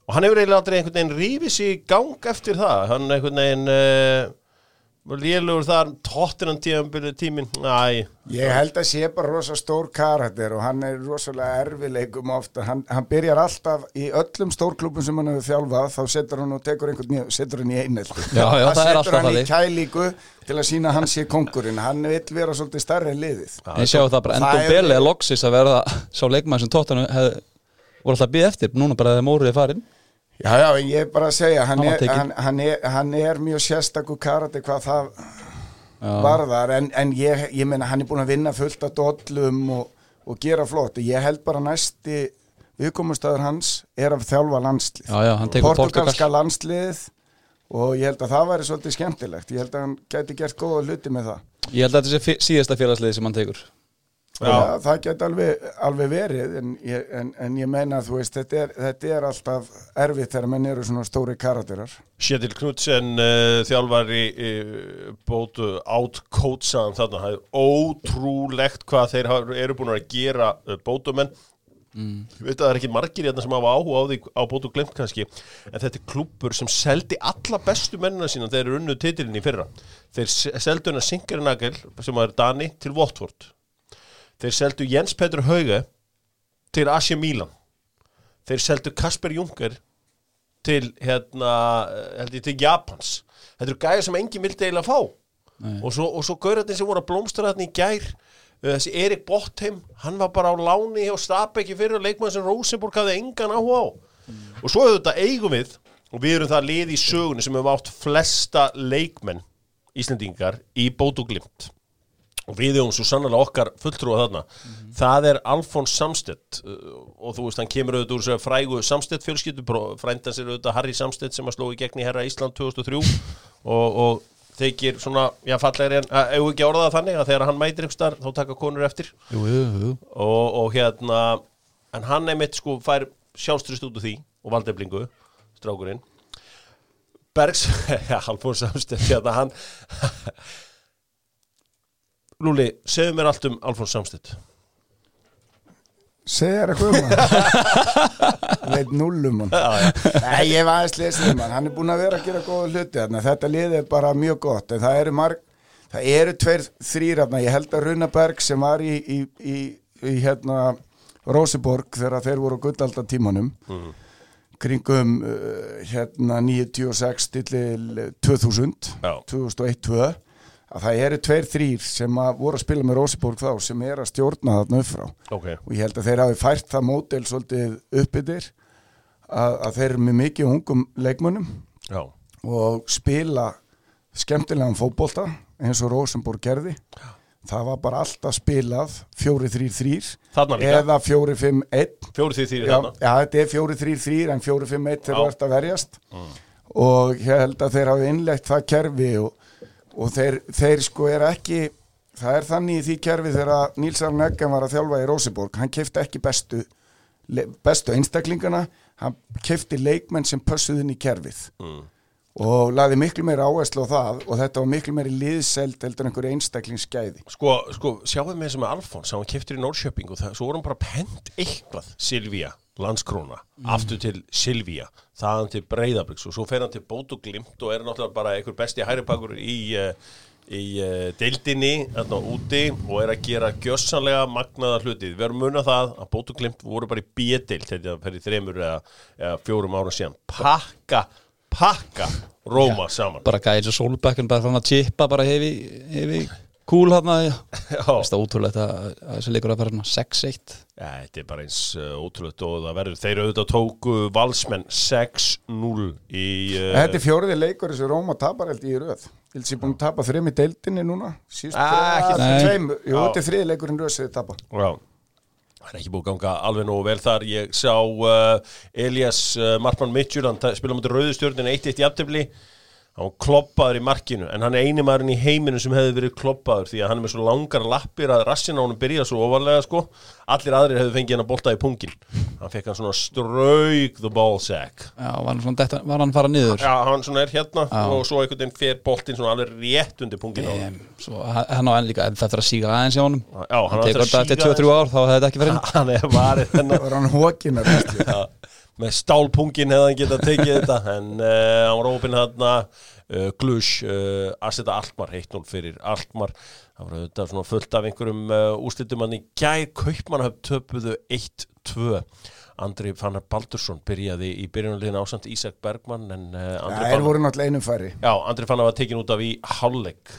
og hann hefur eiginlega aldrei einhvern veginn rífið sig í gang eftir það. Hann einhvern veginn uh, var lélugur þar tóttinan tímabili tímin Æ, Ég held að sé bara rosa stór karakter og hann er rosalega erfileikum ofta, hann, hann byrjar alltaf í öllum stórklubum sem hann hefur þjálfað þá setur hann og tekur einhvern nýja, setur hann í já, það er setur hann í kælíku til að sína hann sé kongurinn hann vil vera svolítið starri en liðið. Ég sjáu það bara endur er- belið loksis að verða sá leikmann sem tóttan hef, voru alltaf að býða eftir, núna bara þegar Móriði farin Já, já, ég er bara að segja hann Hann er, hann, hann, er, er mjög sérstakur karakter hvað það varðar en, en ég, ég meina hann er búin að vinna fullt af dollum og, og gera flott. Ég held bara næsti viðkomustæður hans er að þjálfa landslið. Já, já, hann tekur portugalska Portugal. landslið og ég held að það væri svolítið skemmtilegt. Ég held að hann gæti gert góða hluti með það. Ég held að þetta sé síðasta félagsliði sem hann tekur Já, það geti alveg, alveg verið en ég, en, en ég meina þú veist þetta er, þetta er alltaf erfitt þegar menn eru svona stóri karakterar. Kjetil Knudsen uh, þjálfari uh, bótu átkótsaðan þarna. Það er ótrúlegt hvað þeir eru búin að gera uh, bótumenn. Mm. ég veit að það er ekki margir hérna sem hafa áhuga á því á bótu glemt kannski en þetta er klubbur sem seldi alla bestu mennina sína þegar þeir eru unnu titilin í fyrra. Þeir se- seldu hennar Sinkernagel sem er Dani til Watford þeir seldu Jens Petur Hauge til Asia Milan. Þeir seldu Kasper Junker til hérna, eh, held ég til Japans. Þetta eru gæjar sem enginn vildi eiginlega fá. Og svo, og svo gaurarnir sem voru að blómstra þarna í gær eh, þessi Erik Bottheim hann var bara á láni hjá Stabæki fyrir leikmann sem Rosenborg hafði engan áhuga á. Og svo auðvitað eigum við og við erum það lið í sögunni sem hefur átt flesta leikmenn Íslendingar í bótuglimt og við erum svo sannlega okkar fulltrúa þarna. Það er Alfons Samstedt uh, og þú veist, hann kemur auðvitað úr sér frægu Samstedt fjölskyldu, frændans er auðvitað Harry Samstedt sem að sló í gegn í herra Ísland 2003 og, og þykir svona, já fallegri en, að ef ekki orðað þannig að þegar hann mætir ykkur starf þá taka konur eftir? Jú, jú, jú og, og hérna en hann einmitt sko fær sjálfstrust út úr því og valdeflingu, strákurinn. Bergs, já, <laughs> Alfons Samstedt hérna, hann Lúli, segðu mér allt um Alfons Samstedt segir eitthvað um hann? Veit null um hann. Nei, ég hef aðeins lesið um hann. Hann er búin að vera að gera góða hluti þarna. þetta lið er bara mjög gott en það eru marg það eru tveir þrýr þarna. ég held að Runaberg sem var í, í, í, í hérna Róseborg þegar þeir voru á gullalda tímanum kringum uh, hérna 96 til 2000 Já. 2001-2002 að það eru tveir þrýr sem að voru að spila með Róseborg þá sem er að stjórna þarna upp frá. Ok, og ég held að þeir hafi fært það mótel svolítið uppbyttir að, að þeir eru með mikið ungum leikmönnum já, og spila skemmtilegan fótbolta eins og Rosenborg gerði. Það var bara alltaf spilað 4-3-3 Þarna líka. eða 4-5-1 fjóri því þýri já, þarna? já, þetta er 4-3-3 en 4-5-1 þegar Já. þú ert að verjast. Og ég held að þeir hafi innlegt það kerfi og, og þeir, þeir sko er ekki það er þannig í því kerfi þegar Níls Arn Eggen var að þjálfa í Róseborg. Hann kefti ekki bestu bestu einstaklingana hann kefti leikmenn sem pössuð inn í kerfið. Mm. og laði miklu meira áherslu á það og þetta var miklu meira liðselt heldur en einhverju einstaklingsgæði. Sko, sko, við með þessum með Alfons hann var keftur í Norrköping og það, svo vorum bara pent eitthvað, Silvía, landskróna aftur til Silvía þaðan til Breiðabriks og svo fer hann til Bótuglimt og er náttúrulega bara einhver besti hæripakur í, uh, í uh, deildinni, þarna úti og er að gera gjössanlega magnaða hluti. Við erum munað það að Bótuglimt voru bara í B-deild þegar það í þremur eða, eða fjórum ára síðan. Pakka, pakka Róma saman. Bara gæði eins og Solbekkin bara þannig að chippa bara hefi, hefi kúl hann að Já. Það er ótrúlegt að, að þessi leikur að hérna 6-1 Ja, þetta er bara eins uh, ótrúlega og það verður, þeir auðvitað tóku valsmenn 6-0 í uh, Þetta er fjóriði leikur þessu Róma tapar held í röð. Sér búin að tapa þrjum í deildinni núna Síðust Ah, Nei. tveim Jú, þetta er þriði leikurinn röð sem þið tapa. Já, það er ekki búið að ganga alveg nógu vel þar. Ég sá uh, Elias Martmann Mitchell, hann spila mútið rauðustjörnin 1-1 í aftöfli hann var kloppaður í markinu, en hann er eini maðurinn í heiminu sem hefði verið kloppaður því að hann er með svo langar lappir að rassin á hann byrja svo ofarlega sko, allir aðrir hefði fengið hann að bolta í pungin hann fekk hann svona strauk the ball sack. Já, var hann, svona, detta, var hann fara niður? Já, hann svona er hérna Já. og svo einhvern veginn fer boltinn svona alveg rétt undir pungin á hann. Hann á enn líka, þetta er að síga aðeins hjá honum. Já, hann Hann að þetta eftir 2-3 ár þá hefði þetta ekki verið. <laughs> Hann er varið með stálpungin hefði hann getað tekið þetta <laughs> en uh, hann var ópinn hann uh, Glush, uh, Aseta Altmar 1-0 fyrir Altmar. Það var auðvitað svona fullt af einhverjum úrslitum hann í gæð, Kaupmannahöf töpuðu 1-2 Andri Fannar Baldursson byrjaði í byrjunarliðin ásamt Ísak Bergmann en Andri Fannar voru náttúrulega einum færri Já, Andri Fannar var tekin út af í hálfleik.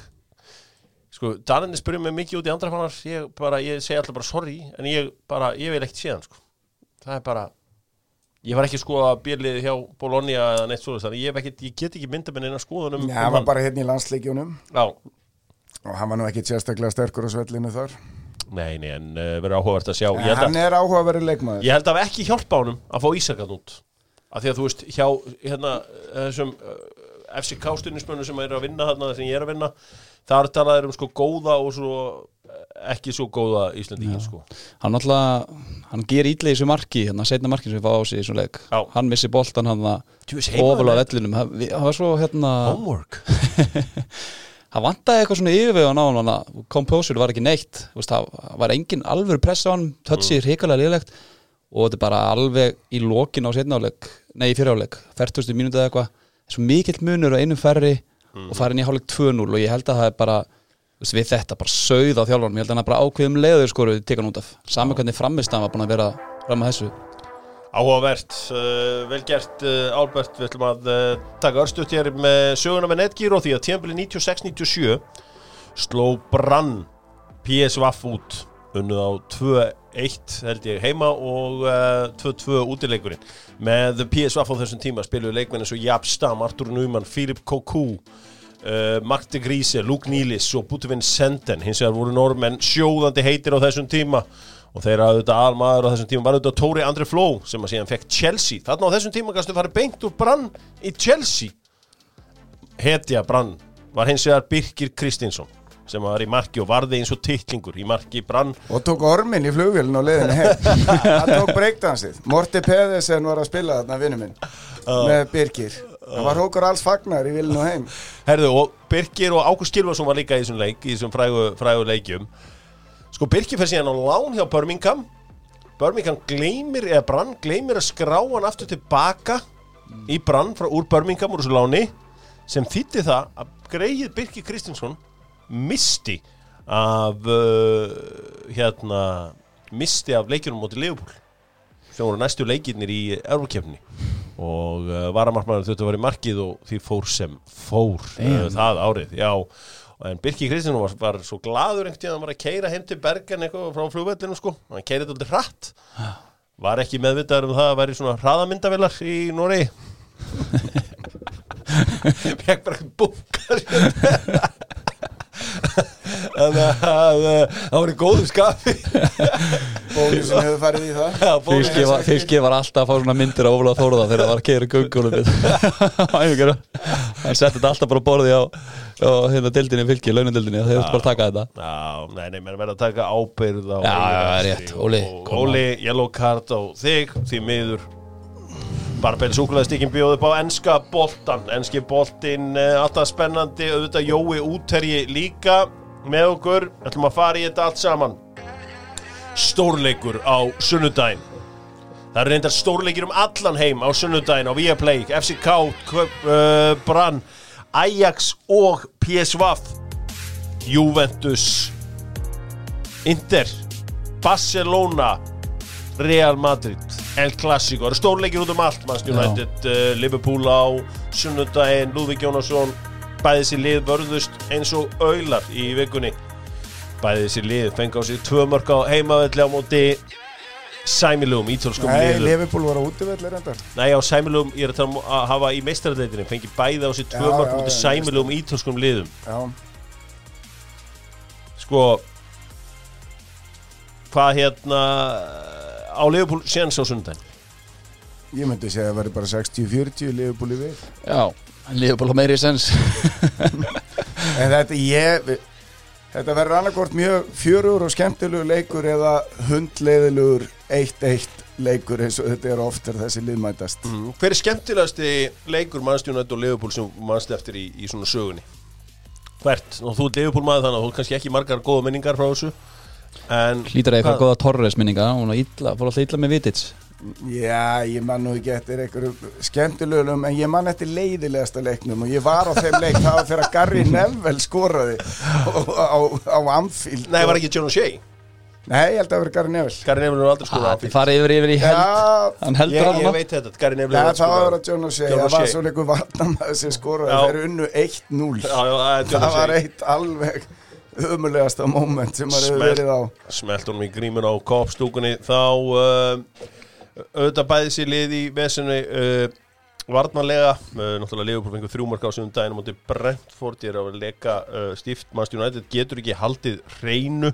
Sko, Daninni spyrir mig mikið út í Andri Fannar. Ég, bara, ég segi alltaf bara sorry en ég, bara, ég vil ekkert séðan sko. það er bara ég var ekki að skoða björliðið hjá Bologna eða neitt svo ég, ég get ekki mynda minn inn að skoða um, um var bara hérna í landsleikjunum. Já, og hann var nú ekki sérstaklega sterkur á svellinu þar. Nei, nei, en uh, verður áhugavert að sjá. Held, hann að, er áhugaverið leikmaður. Ég held að ekki hjálpa honum að fá Ísakan út. Af því að þú veist, hjá hérna, þessum uh, FCK stundismönnum sem er að vinna þarna sem ég er að vinna þar talaður um sko góða og svo eh, ekki svo góða Íslandíkin sko. Hann alltaf, hann ger ítla í þessu marki hérna, setna marki sem við fá á sig í þessu leik. Já. hann missi boltan hann með. vellinum. Það var svo hérna Homework. <laughs> Það vantaði eitthvað svona yfirvegun á hann hann composure var ekki neitt. Þú veist, það var engin alvöru press á hann touchið mm. hrikalega liðlegt og þetta er bara alveg í lokin á setna áleik nei, í fyrir áleik, 40. mínúti eða eitthvað. Svo mikill munur á einum ferri og farin í hálfleik 2-0 og ég held að það er bara við þetta bara sauð á þjálfarnum ég held að hann er bara ákveðum leiður skoru teka hann út af. Saman hvernig framist hann var búin að vera fram að þessu. Áhugavert, uh, vel gert uh, Albert, við ætlum að uh, taka örstuðt hér með söguna með Netgyro því að tíðanbili 96-97 sló Brann PSV út unnuð á 2-1 held ég heima og uh, 2-2 útileikurinn. Með PSV á þessum tíma spiluðu leikmenn eins og Jab Stam, Artur Núman, Filip Koku uh, Mark de Grise, Luke Nílis og Butvin Senden, hins vegar voru normenn sjóðandi heitir á þessum tíma og þeir að auðvitað almaður á þessum tíma. Var auðvitað Tóri Andri Fló sem að síðan fekk Chelsea. Þarna á þessum tíma kannski farið beint úr brann í Chelsea. Hetja brann var hins vegar Birkir Kristinsson sem var í marki og varði eins og titlingur í marki brann. Og tók ormin í flugvélun og leiðinu heim. <laughs> Hann tók breakdansið Morti Pedersen var að spila þarna vinnu minn með Birgir það var hókur alls fagnar í vilinu heim. Herðu, og Birkir og Ágúst Gilvarsson var líka í þessum leik, í þessum frægu, frægu leikjum. Sko, Birkir fyrir síðan á lán hjá Birmingham. Birmingham gleymir, eða Brann gleymir að skrá hann aftur tilbaka í Brann frá úr Birmingham úr þessu láni sem þýtti það að greið Birkir Kristinsson misti af uh, hérna misti af leikjunum móti Leopold sem voru næstu leikirnir í Eurókefni og uh, varamarkmaður þurfti að vera í markið og því fór sem fór uh, það árið, já. En Birki Kristjánu var, var svo gladur einhvern tíðan að hann var að keira heim til Bergen eitthvað frá flugvellinu sko, hann keirið þetta hratt. Var ekki meðvitaður um það að væri svona hraðamyndavilar í Nóri <laughs> fekk bara búkar <laughs> þannig að það var í góðu skapi. Bónusin hefur farið í það. Bónus- Fylki var, alltaf að fá svona myndir á Óla Þórða þegar það var að keira göngunum <laughs> hann setti þetta alltaf bara á borði á, á hérna dildinni Fylki, launadildinni þeir þurftu bara að taka þetta. Já, nei, nei, menn verða að taka ábyrð Já, já, rétt. Óli, og, Óli, yellow card á þig því miður Barbell súkulæðstíkin bjóði upp á enska boltan enski boltin, uh, alltaf spennandi. Auðvitað Jói útherji líka með okkur, ætlum að fara í þetta allt saman. Stórleikur á sunnudaginn. Það eru reyndar stórleikir um allan heim á sunnudaginn á Viaplay, FCK uh, Brann, Ajax og PSV Juventus Inter Barcelona Real Madrid El Clasico, það eru stórleikir út um allt Manchester. United, uh, Liverpool á sunnudaginn, Lúðvík Jónasson. Bæði þessi lið vörðust eins og aular í vikunni. Bæði þessi lið fengi á sig tvö mörg á heimavelli á móti sæmilugum ítölskum Nei, liðum. Liverpool var á útivelli reyndar. Nei, á sæmilugum, ég er að tala um að hafa í meistarleitinni fengi bæði á sig tvö mörg á móti já, sæmilugum ítölskum liðum. Já, sko hvað hérna á Liverpool séns á sundaginn ég myndi segja að það væri bara 60-40 Liverpool í við Já, liður bara meiri sens. <laughs> En þetta, ég, þetta verður annarkort mjög fjörur og skemmtilegur leikur eða hundleiðilegur 1-1 leikur eins og þetta er oftar þessi liðmætast. mm. hver er skemmtilegasti leikur mannstjónætt og Liverpool sem mannst eftir í, í svona sögunni? Hvert, og þú er Liverpool maður þannig að þú er kannski ekki margar góða minningar frá þessu Hlýtar að eitthvað Hvað? góða Torres minninga hún var illa, fór alltaf illa með vitits Já, ég man nú ekki eftir einhverjum skemmtilegum en ég man eftir leiðilegasta leiknum og ég var á þeim leik það var þegar Gary Neville skoraði á, á, á Anfield. Nei, var ekki John O'Shea? Nei, ég held að það var Gary Neville. Gary Neville er aldrei skoðað ah, Þið farið yfir yfir í held Já, Hann heldur Ég, hann ég veit þetta, Gary Neville er aldrei það var að John O'Shea, það var O'Shea. svo leikur varnamæður sem skoraði, þeir unnu 1-0 Já, já, það það var eitt alveg ömulegasta moment sem maður hefur verið á. Smelt honum í grímun á kopstúkunni þá uh, auðvitað bæði sér lið í vesenu uh, varnarlega, uh, náttúrulega Liverpool fengur þrjúmark á sjöfum daginn á móti Brentford er að leka uh, stíft. Manchester United getur ekki haldið hreinu.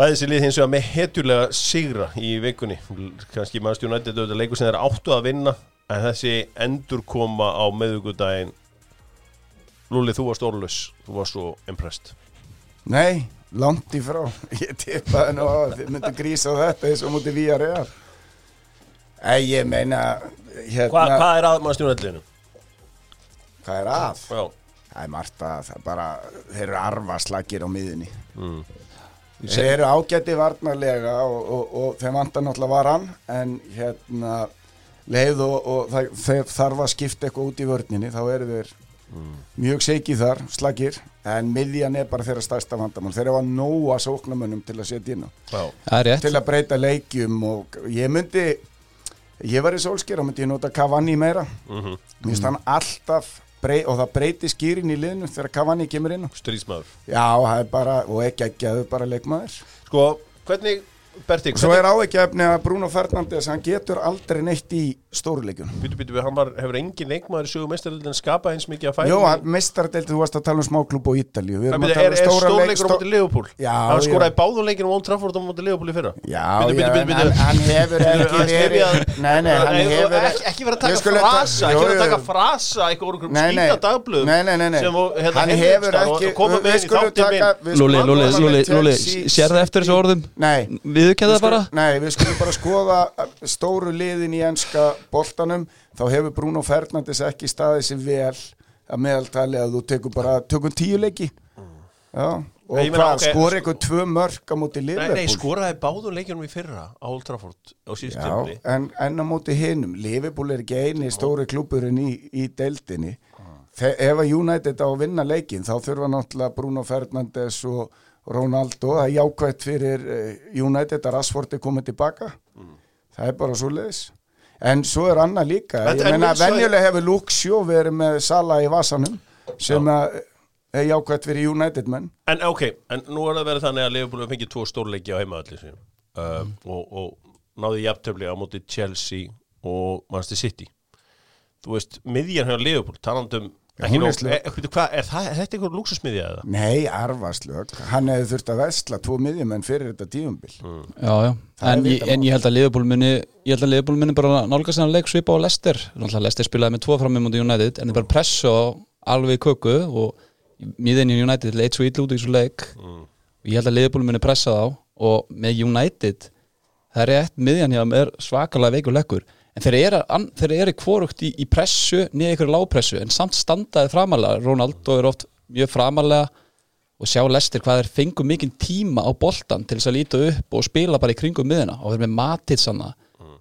Bæðið sér lið hins vegar með hetjulega sigra í vikunni. Kannski Manchester United auðvitað leikur sem þeir áttu að vinna en þessi endur koma á meðugudaginn Lúli, þú varst orðlös, þú varst svo impressed Nei, langt í frá <laughs> Ég tippaði nú að þið myndu grísa þetta eins og mútið við að reyða Nei, ég meina hérna, Hva, Hvað er að Manchester United-liðinu? hvað er að? Já, Það er margt að það bara, þeir eru arfaslagir á miðunni mm. Þeir eru ágæti varnarlega og, og, og þeim vantar náttúrulega varan en hérna leið og, og það, þarf að skipta eitthvað út í vörninni þá eru þeir mjög seikið þar, slagir en miðjan er bara þeirra stærsta vandamál. Þeir eru að nóa sóknamönnum til að setja inn til að breyta leikjum og ég myndi ég var í sólsker og myndi ég nota Cavani meira. Mhm. Mér finnst hann alltaf brey, og það breyti skýrin í liðinu þegar Cavani kemur inn á. Stríðsmaður. Já, bara, og ekki ekki að bara leikmaður. Sko, hvernig, Berti, og svo er áveikjafni að Bruno Fernandes hann getur aldrei neitt í stóruleikjunum Býtu, býtu, hann var, hefur engin leikmaður sögu mestaröldin skapað eins mikið að færa Jó, mestaradeildi, þú varst að tala um smáklub og erum Er, er, er um leik stórleikur á móti Leopold? Já, Hann skoraði já. báðu leikinu á Old Trafford á móti Leopold í fyrra. Já, já, en hann, hann hefur ekki verið Nei, nei, hann hefur ekki, vera að taka frasa Ekki vera að taka frasa Eitthvað úr skýta dagblöðum hérna, Hann og- og Chelsea Sérðu eftir þessu orðum? Nei Viðurkenna það bara? Nei, við skulum bara skoða stóru liðin í enska boltanum. Þá hefur Bruno Fernandes ekki staðið sér vel að meðaltali að þú tekur bara tökum tíu leiki. Já, og Nei, hvað, ok, skor eitthvað tvö mörk á móti Nei, nei, Liverpool skoraði báðu leikinu í fyrra á Old Trafford á síðust Já, tímli en, en á móti hinum. Liverpool er ekki eini stóri klúburinn í, í deildinni. Þe, ef að United á að vinna leikin þá þurfa náttúrulega Bruno Fernandes og Ronaldo það er jákvæmt fyrir eh, United að Rashford er komið tilbaka. Það er bara svo leiðis en svo er annað líka. En- ég vil svo- venjulega hefur Shaw verið með Sala í vasanum sem að er jákvæmt fyrir United menn. En ok, en nú er það verið þannig að Liverpool hefur fengið tvo stórleiki á heimaðalli uh, Mm. og, og náði jafntöfli á móti Chelsea og Manchester City. Þú veist, miðjan hjá Liverpool talandum ekki hún er nóg, er, er, hvað, er, það, þetta einhver lúksusmiðja eða? Nei, arfaslög, hann hefði þurft að vestla tvo miðjumenn fyrir þetta tíumbil Já, já, er en, ég, en ég held að muni ég held að muni bara nálgast þennan leik svipa á Leicester, náttúrulega Leicester spilaði með tvo frammi mútið United, en þið bara pressu á alveg í köku og miðin í United leit svo illa út í þessu leik. Og ég held að muni pressa þá og með United það er rétt, miðjan hjá er svakalega veikur lekkur, en þeir eru, an, þeir eru kvorugt í, í pressu, niður ykkur lágpressu en samt standaði framalega Ronaldo er oft mjög framalega og sjá lestir hvað þeir fengu mikinn tíma á boltan til þess að líta upp og spila bara í kringum miðuna og þeir með matið sanna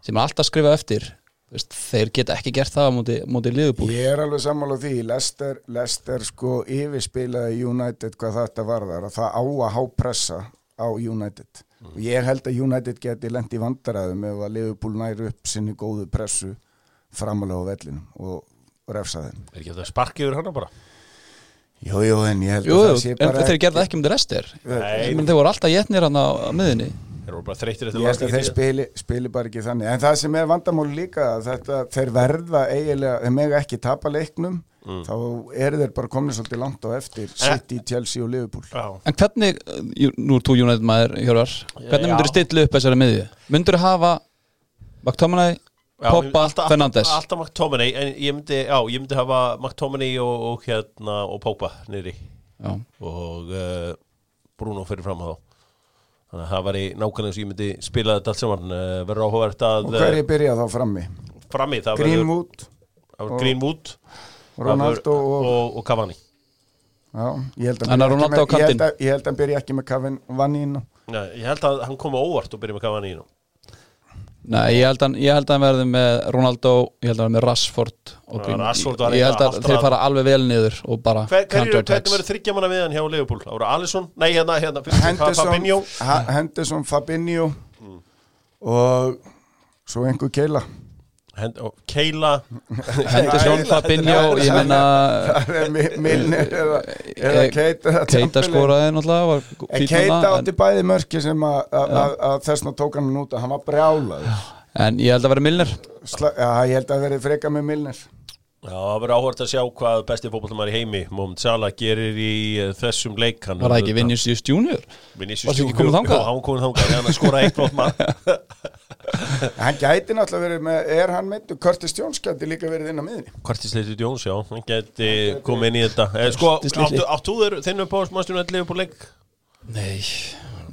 sem er alltaf skrifað eftir þeir geta ekki gert það á móti, móti liðubúl Ég er alveg sammála því, Lester, Lester sko yfirspilaði United hvað þetta varðar. Að það á að hápressa á United og ég held að United geti lent í vandaraðum ef að Liverpool næri upp sinni góðu pressu framalega á vellinum og, refsa þeim. Er ekki þetta spark yfir hana bara? Jú, jú, en ég held Jú, að það sé en bara þeir gerða ekki um þetta restir Nei, þeir voru alltaf jetnir hann á, á miðunni þeir eru bara þreyttir eftir Ég held að þeir spili, spili bara ekki þannig. En það sem er vandamál líka þetta, þeir verða eiginlega, þeir mega ekki tapa leiknum þá eru þeir bara komin svolítið langt á eftir City, Chelsea og Liverpool. Já. En hvernig, jú, nú er þú United maður Hjörvar, hvernig myndur þú stilla upp þessari miðju? Myndur þú hafa McTominay, alltaf- Fernandes? Alltaf McTominay, en ég myndi, já, ég myndi hafa McTominay og, og hérna og Pogba niðri. Já, og uh, Bruno fyrir fram á þá þannig að það var í nákvæmlega sem ég myndi spila þetta allt saman. Uh, verður áhugavert að og hverju byrja þá frammi? frammi það verður Greenwood, það verður Greenwood. Ronaldo og, og, og Cavani. Já, ég held að hann byrja ekki með Nei, ég held að hann kom á óvart og byrja með Cavani nú. Nei, ég held, að, ég held að hann verði með Ronaldo, ég held að hann verði með Rashford og Green, Rashford var ég held að þeir fara alveg vel niður og bara Hver, hverju, hvernig verður þryggja manna við hann hjá Liverpool? Það voru Alisson, nei hérna, hérna fyrir, Henderson, Fabinho? Ha- Henderson, Fabinho og svo einhver keila Keila. Henderson, Fabinho, ég Mi- Milner eða, eða Eh, Keita eða Keita Chamberlain. skoraði náttúrulega var En Keita átti bæði mörki sem að- þessna tók hann út að hann var brjálaður. En ég held að vera Milner. Ég held að verið freka með Milner Já, það verður áhvert að sjá hvað besti fótballtumar í heimi Mohamed Salah gerir í uh, þessum leik. Hann Var það ekki Vinicius Junior? Vinicius Junior-? Jú, hann var komin þangað, hann skoraði eitt flott mann <laughs> Hann gæti náttúrulega verið með, er hann með Curtis Jones gæti líka verið inn á miðinni Hvertis Leiti Jóns, já, hann geti komið inn í þetta. Eh, Sko, Curtis áttu, áttu þér þinn upp á smástjórnum að lifa på leik? Nei,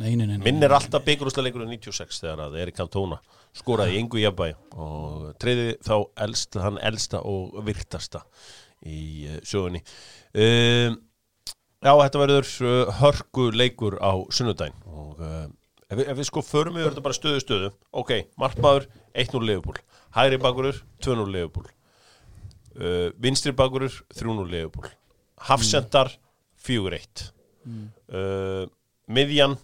nei, nei, nei. Minn er alltaf byggjurúslega leikurinn 96 þegar að Erik Cantona skoraði í engu jafnbæ og treyði þá elsta, hann elsta og virtasta í uh, sögunni. Um, Já, þetta verður uh, hörku leikur á sunnudaginn og uh, ef, við, ef við sko förum við þetta bara stöðu stöðu. Ok, markmaður 1-0 leifupúl hægri bakurur 2-0 leifupúl uh, vinstri bakurur 3-0 leifupúl hafsendar 4-1 uh, miðjan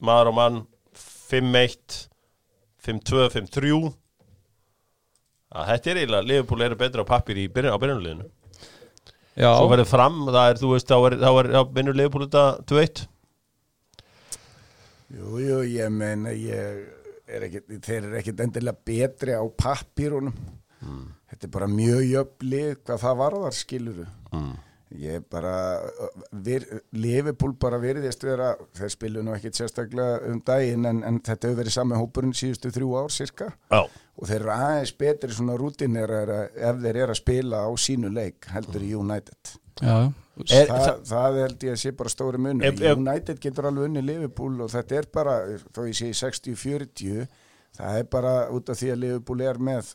maður og mann 5-1 5-2, 5-3 að þetta er eiginlega Liverpool eru betra á pappir í byrjun, á byrjunliðinu Já, svo verður fram, það er, þú veist, þá er, þá er þá vinnur Liverpool þetta 2-1 Jú, jú, ég meina ég er ekkit, þeir eru ekkit endilega betri á pappírunum. Þetta er bara mjög jöfnlið hvað það varðar skiluru mm. Ég bara vir, Liverpool bara veriðist vera þeir spilu nú ekkit sérstaklega um daginn en, en þetta hefur verið sami hópurinn síðustu þrjú ár cirka Já, og þeir eru aðeins betri svona rútinir ef þeir eru að spila á sínu leik heldur í United. Já, Er- Þa, það- það held ég að sé bara stóri munur. Ef- ef- United getur alveg unni Liverpool og þetta er bara, þó ég sé 60-40 það er bara út af því að Liverpool er með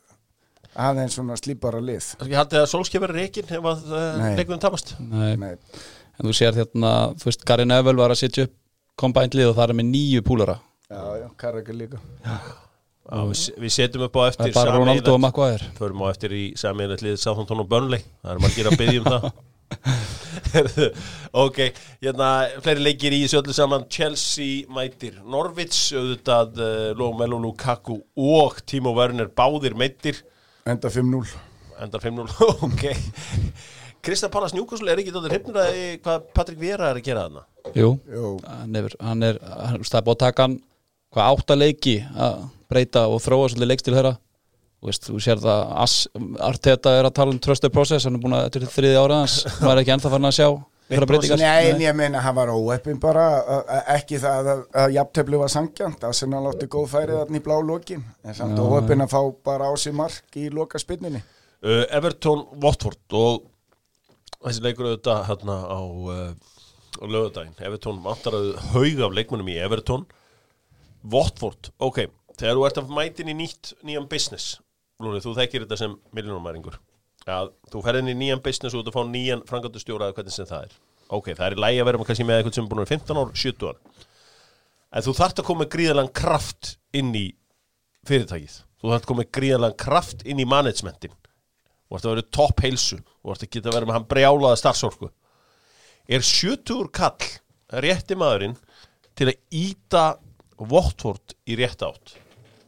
aðeins svona slípara lið. Ég haldið að Solskjær verið reikin ef að Nei. leikunum tapast? Nei. Nei, En þú sér hérna, þú veist, Gary Neville var að setja upp combined lið og það er með nýju púlara já, já, Karraka líka. Já, við, við setjum upp á Það eftir er bara Ronaldo og Maguire. Förum á eftir í liðið Southampton og Burnley. Það er margir að byggja um það. <laughs> Ok, hérna fleiri leikir í þessu öllu saman. Chelsea mætir Norvits auðvitað uh, Lomelo Lukaku og Timo Werner báðir meittir enda 5-0 endar 5-0 ok. Krista Pallas Newcastle er ekki dóttir hryfnur að hvað Patrik Vera er að gera þarna? Jú, Jú, hann er, hann er, hann, það er búið að taka hann hvað átta leiki að breyta og þróa svolítið leikstil þeirra. Þú veist, þú sér það As, Arteta er að tala um trusted process hann er búin að, þetta er þriði árið hans hann er ekki ennþá farin að sjá Nei, en ég meina hann var óeppin bara ekki það að, jafntöflu var sangjant að sinna látti góð færið þarna í blá lokin. En samt óeppin að fá bara á sig mark í loka spinninni uh, Everton Watford og þessi leikur auðvitað hérna á, uh, á lögadaginn Everton vantar að haug af leikmunum í Everton. Watford, ok þegar þú ert að mætin í nýtt nýjan business Lúni, þú þekkir þetta sem miljónumæringur að þú ferðin í nýjan business og þú fá nýjan frangandustjóra eða hvernig sem það er. Ok, það er í lægi að vera kannski með eitthvað sem er búin að vera 15 ár, 70 ár. En þú þarft að koma gríðalega kraft inn í fyrirtækið. Þú þarft að koma gríðalega kraft inn í managementin og ert að vera topp heilsu. Og ert að geta að vera með hann brjálaða starfsorku. Er 70 kall rétti maðurinn til að íta Votvort í rétt átt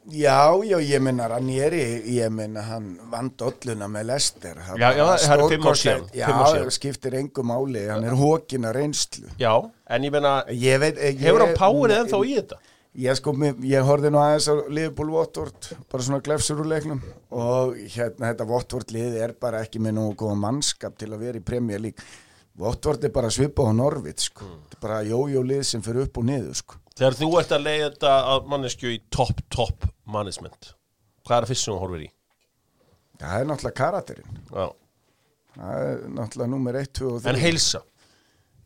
Já, já, ég minna Ranieri, ég minna hann vann dolluna með Lester Það Já, já, það eru fimm fimm ár Já, síðan. skiptir engu máli, hann er hókina reynslu. Já, en ég ég, hefur hann powerið ennþá í þetta? Ég sko, ég horfði nú aðeins á Liverpool Votvort, bara svona glefsur úr leiknum og hérna þetta Votvort lið er bara ekki með nú góða mannskap til að vera í Premier League Votvort er bara svipað á Norvit sko, Mm. þetta er bara jójó lið sem fyrir upp og niður sko þegar þú ert að leiða þetta að mannesku í topp, topp management hvað er það fyrst sem þú horfir í? Það er náttúrulega karakterinn Já. Það er náttúrulega nummer 1, 2 og 3 en heilsa,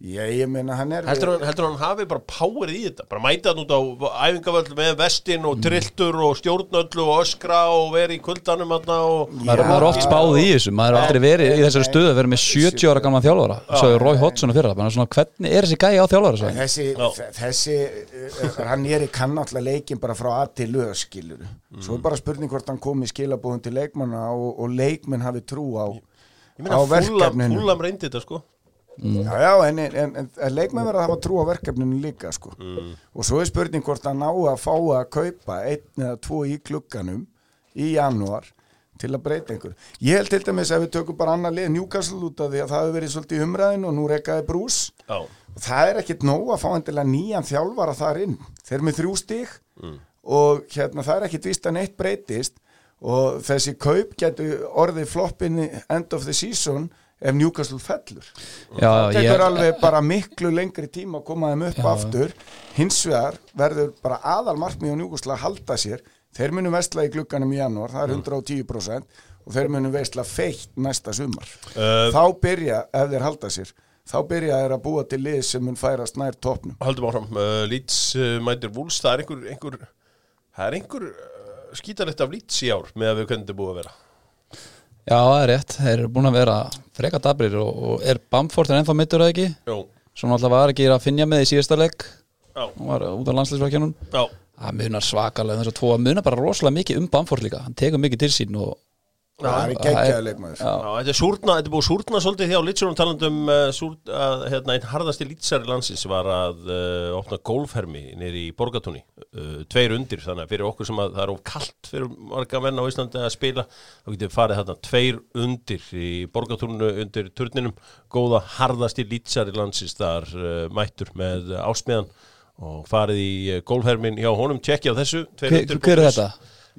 Ég, ég meina hann er heldur hann, heldur hann hafi bara powerið í þetta, bara mæta hann út á æfingavöld með vestin og trilltur og stjórnöllu og öskra og vera í kuldanum hann og maður maður er oft spáð í þessu, maður er aldrei verið í þessari stöðu að vera með 70 ára gamla þjálfara svo er Rói Hodgson fyrir það, svona, hvernig er þessi gæi á þjálfara? Þessi, þessi uh, hann er í kann náttúrulega leikin bara frá að til lög skilur Svo er bara spurning hvort hann kom í skilabóðum til leikmanna og, og leikmenn hafi trú á, ég á verkefninu. Fúlam reyndi þetta sko Já, já, en, en, en, en leikmenn verða að hafa trú á verkefninu líka sko. og svo er spurning hvort hann ná að fá að kaupa einn eða tvo í klukkanum í janúar til að breyta einhver. Ég held til dæmis ef við tökum bara annar lið Newcastle út af því að það hefur verið svolítið umræðin og nú rekkaði brús Já. og það er ekkit nóg að fá endilega nýjan þjálfara þar inn þeir eru með þrjú stík og hérna það er ekkit víst að neitt breytist og þessi kaup getur orðið floppinni end of the season ef Newcastle fellur. Já, það tekur ég, alveg bara miklu lengri tíma að koma þeim upp aftur. Hins vegar verður bara aðal markmið á Newcastle að halda sér. Þeir munu vestla í glugganum í janúar það er 110% og þeir munu vestla feitt næsta sumar. Uh, þá byrja, ef þeir halda sér þá byrja þeir að búa til lið sem mun færast nær topnum Haldum áfram, uh, Leeds uh, mætir Wolves, það er einhver, einhver það er einhver uh, skítalegt af Leeds í ár með að við er búið að vera. Já, það er rétt. Þeir eru búin að vera freka dabrir og, og er Bamford en ennþá mittur það ekki? Svona alltaf var ekki að finja með í síðasta já, Hún var út á landsleisverkjunum já. Það munar svakalega þess að að munar bara rosalega mikið um Bamford líka. Hann tekur mikið til sín og það er geggjaði leikmaður. Þetta er súrna, þetta er búið súrna svolítið hjá Lýtsunum talandum uh, súrt, að hérna, einn harðasti lýtsari landsins var að uh, opna golfhermi nýri í Borgatúni uh, tveir undir, þannig að fyrir okkur sem að það er of kallt fyrir marga menn á Íslandi að spila þá getur við farið þarna tveir undir í Borgatúnu undir turninum. Góða harðasti lýtsari landsins þar uh, mættur með ásmiðan og farið í golfhermin hjá honum, tjekki á þessu Hver, er þetta?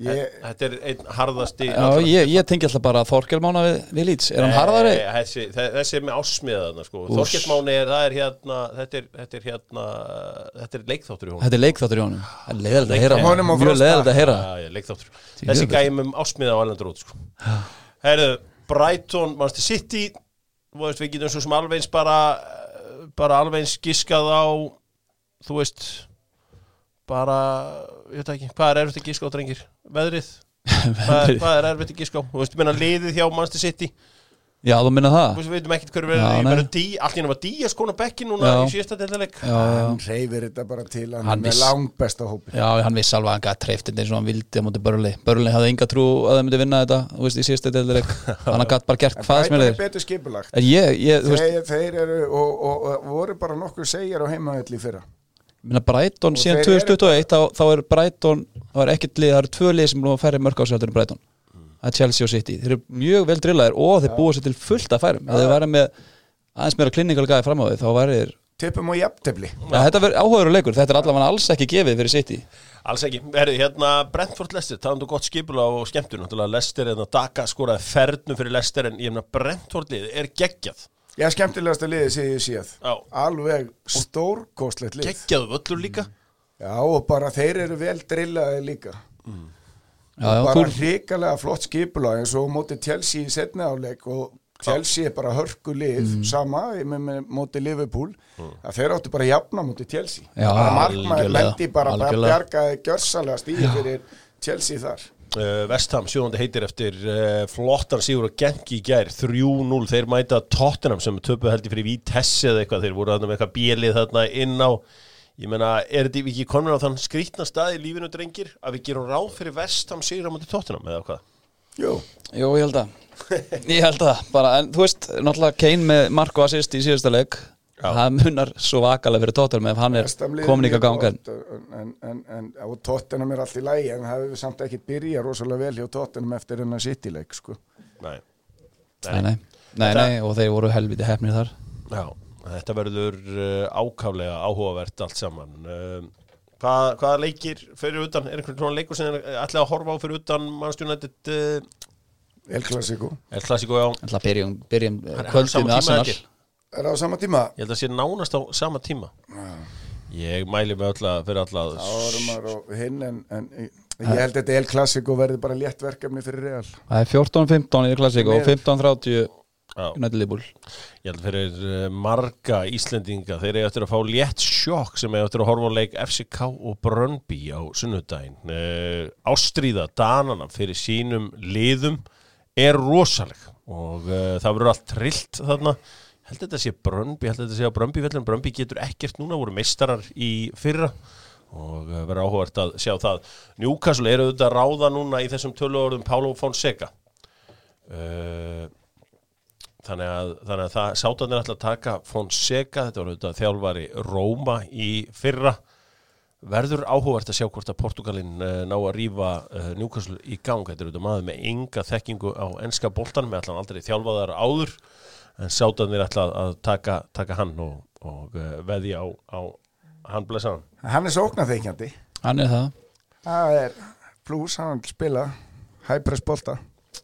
Ég, Þetta er einn harðasti Já, ég, ég tengi alltaf bara Þorkel Mána við, við Leeds. Er hann harðari? Þessi, þe- þessi er með ásmiðaðna sko. Úss. Þorkelsmáni er, það er hérna þetta er, þetta er hérna þetta er leikþáttur í honum. Þetta er leikþáttur í honum. Leiðilegt að heyra. Mjög leiðilegt að heyra. Þessi gæm um ásmiða á Erlendur út sko. Herðu, Brighton Manchester City. Við getum svo sem alveg eins bara bara alveg eins giskað á þú veist bara, ég veit ekki, hvað er erfitt að giska á drengir? Veðrið? <laughs> hvað, hvað er erfitt að giska á? Þú veist, ég meina liðið hjá Manchester City. Já, þú minna Þú það veist, við veitum ekkert hverju verður henni var Díaz konar bekki núna Já. í síðasta já, hann reyfir þetta bara til hann, Hann er viss- með langbesta hópi já, hann vissi alveg að hann gæti treyft þetta eins og hann vildi á móti Börli Börli hafði enga trú að það myndi vinna þetta Þú veist, í síðasta deildileik <laughs> Hann gæti bara gert hvað sem er er þeir betur skipulagt. En ég, ég, þú veist, þeir, þeir eru og, og, og voru bara nokkur segjar á heimaðalli fyrra Og síðan þeir eru- 2021 þá, þá er Brighton, þá er ekkert lið það eru tvö lið sem nú færri mörg á sig heldur en Brighton. Það er Chelsea og City, þeir eru mjög vel drillaðir og þeir búa sér til fullt af færum. Ef þeir væri með aðeins meira klinikal gæði fram á því þá væri þeir, tippum og jafntefli. Ja, þetta verður áhugaður leikur. Þetta er allavega alls ekki gefið fyrir City. Alls ekki, herri, hérna Brentford Lester, talandu gott skipula og skemmtur náttúrulega Lester, hérna Daka skoraði fernu fyrir Lester en ég meina Brentford lið er geggjað já, skemmtilegasta liði sem ég séð. Já. alveg stórkostlegt lið. Geggjað völlur líka. Já, og bara þeir eru vel drillaði líka. Já, já, bara þú, hrikalega flott skipula eins og móti Chelsea í setni áleik og Chelsea er bara hörku lið Mm. sama með, með móti Liverpool. Að þeir áttu bara að jafna móti bara markmaður algjörlega, lendi bara að algjörlega. bjargaði gjörsalega stíði fyrir Chelsea þar Vestham, sjóðandi heitir eftir uh, flottan sigur og gengi í gær 3-0, þeir mæta Tottenham sem töpu held í fyrir Vitesse eða eitthvað. Þeir voru þarna með eitthvað bjelið þarna inn á. Ég meina, er þetta ekki komin á þann skrítna stað í lífinu drengir að við gerum ráð fyrir Vestham sigur á móti Tottenham eða hvað? Jú, jú, ég held að. Ég held að, bara, en þú veist náttúrulega Kane með Marko assist í síðasta Já. Það munar svo vakalega fyrir Tottenham ef hann er komin mjög gangan en, en, en, og Tottenham er allt í lægi en það hefur samt ekki byrjað rosalega vel hjá Tottenham eftir hennar City-leik sko. Nei. nei, nei, nei, nei, og þeir voru helviti hefnir þar. Já, þetta verður uh, ákaflega áhugavert allt saman. Uh, hvað, Hvaða leikir fyrir utan, er einhvern svona leikur sem er ætlaði að horfa á fyrir utan mannstjónættið uh, El Clasico. Er klassíku á, Ætla að byrjum, byrjum sama með Arsenal. Er það á sama tíma? ég held að sé nánast á sama tíma. Ég mæli mig öll að fyrir alla Þá erum maður og hinn en, en ég held að þetta El Clasico verði bara létt verkefni fyrir Real. Það er 14-15 í klassíku og 15-30 Já, United Liverpool. Ég held fyrir uh, marga Íslendinga, þeir eru eftir að fá létt sjokk sem eru eftir að horfa á leik FCK og Brönnby á sunnudaginn. Uh, Ástríða Danana fyrir sínum liðum er rosaleg og uh, það verður allt trillt þarna held að þetta sé Brönnby, held að þetta sé á Brönnby vellum Brönnby getur ekkert núna, voru meistarar í fyrra og uh, verður áhugavert að sjá það. Newcastle eru auðvitað að ráða núna í þessum töluorðum Paulo Fonseca. Uh, þannig að, þannig að það sátanir ætla að taka Fonseca, þetta var auðvitað þjálfari Róma í fyrra. Verður áhugavert að sjá hvort að Portugalinn uh, ná að rífa uh, Newcastle í gang, þetta er auðvitað maður með enga þekkingu á enska boltan, með allan aldrei þjálfaðar áður, en sátanir ætla að taka, taka hann og, og uh, veðja á, á hann blessaðan Hann. Er sóknarþeikjandi Hann er það. Það er plus, hann spila Hæpress bolta.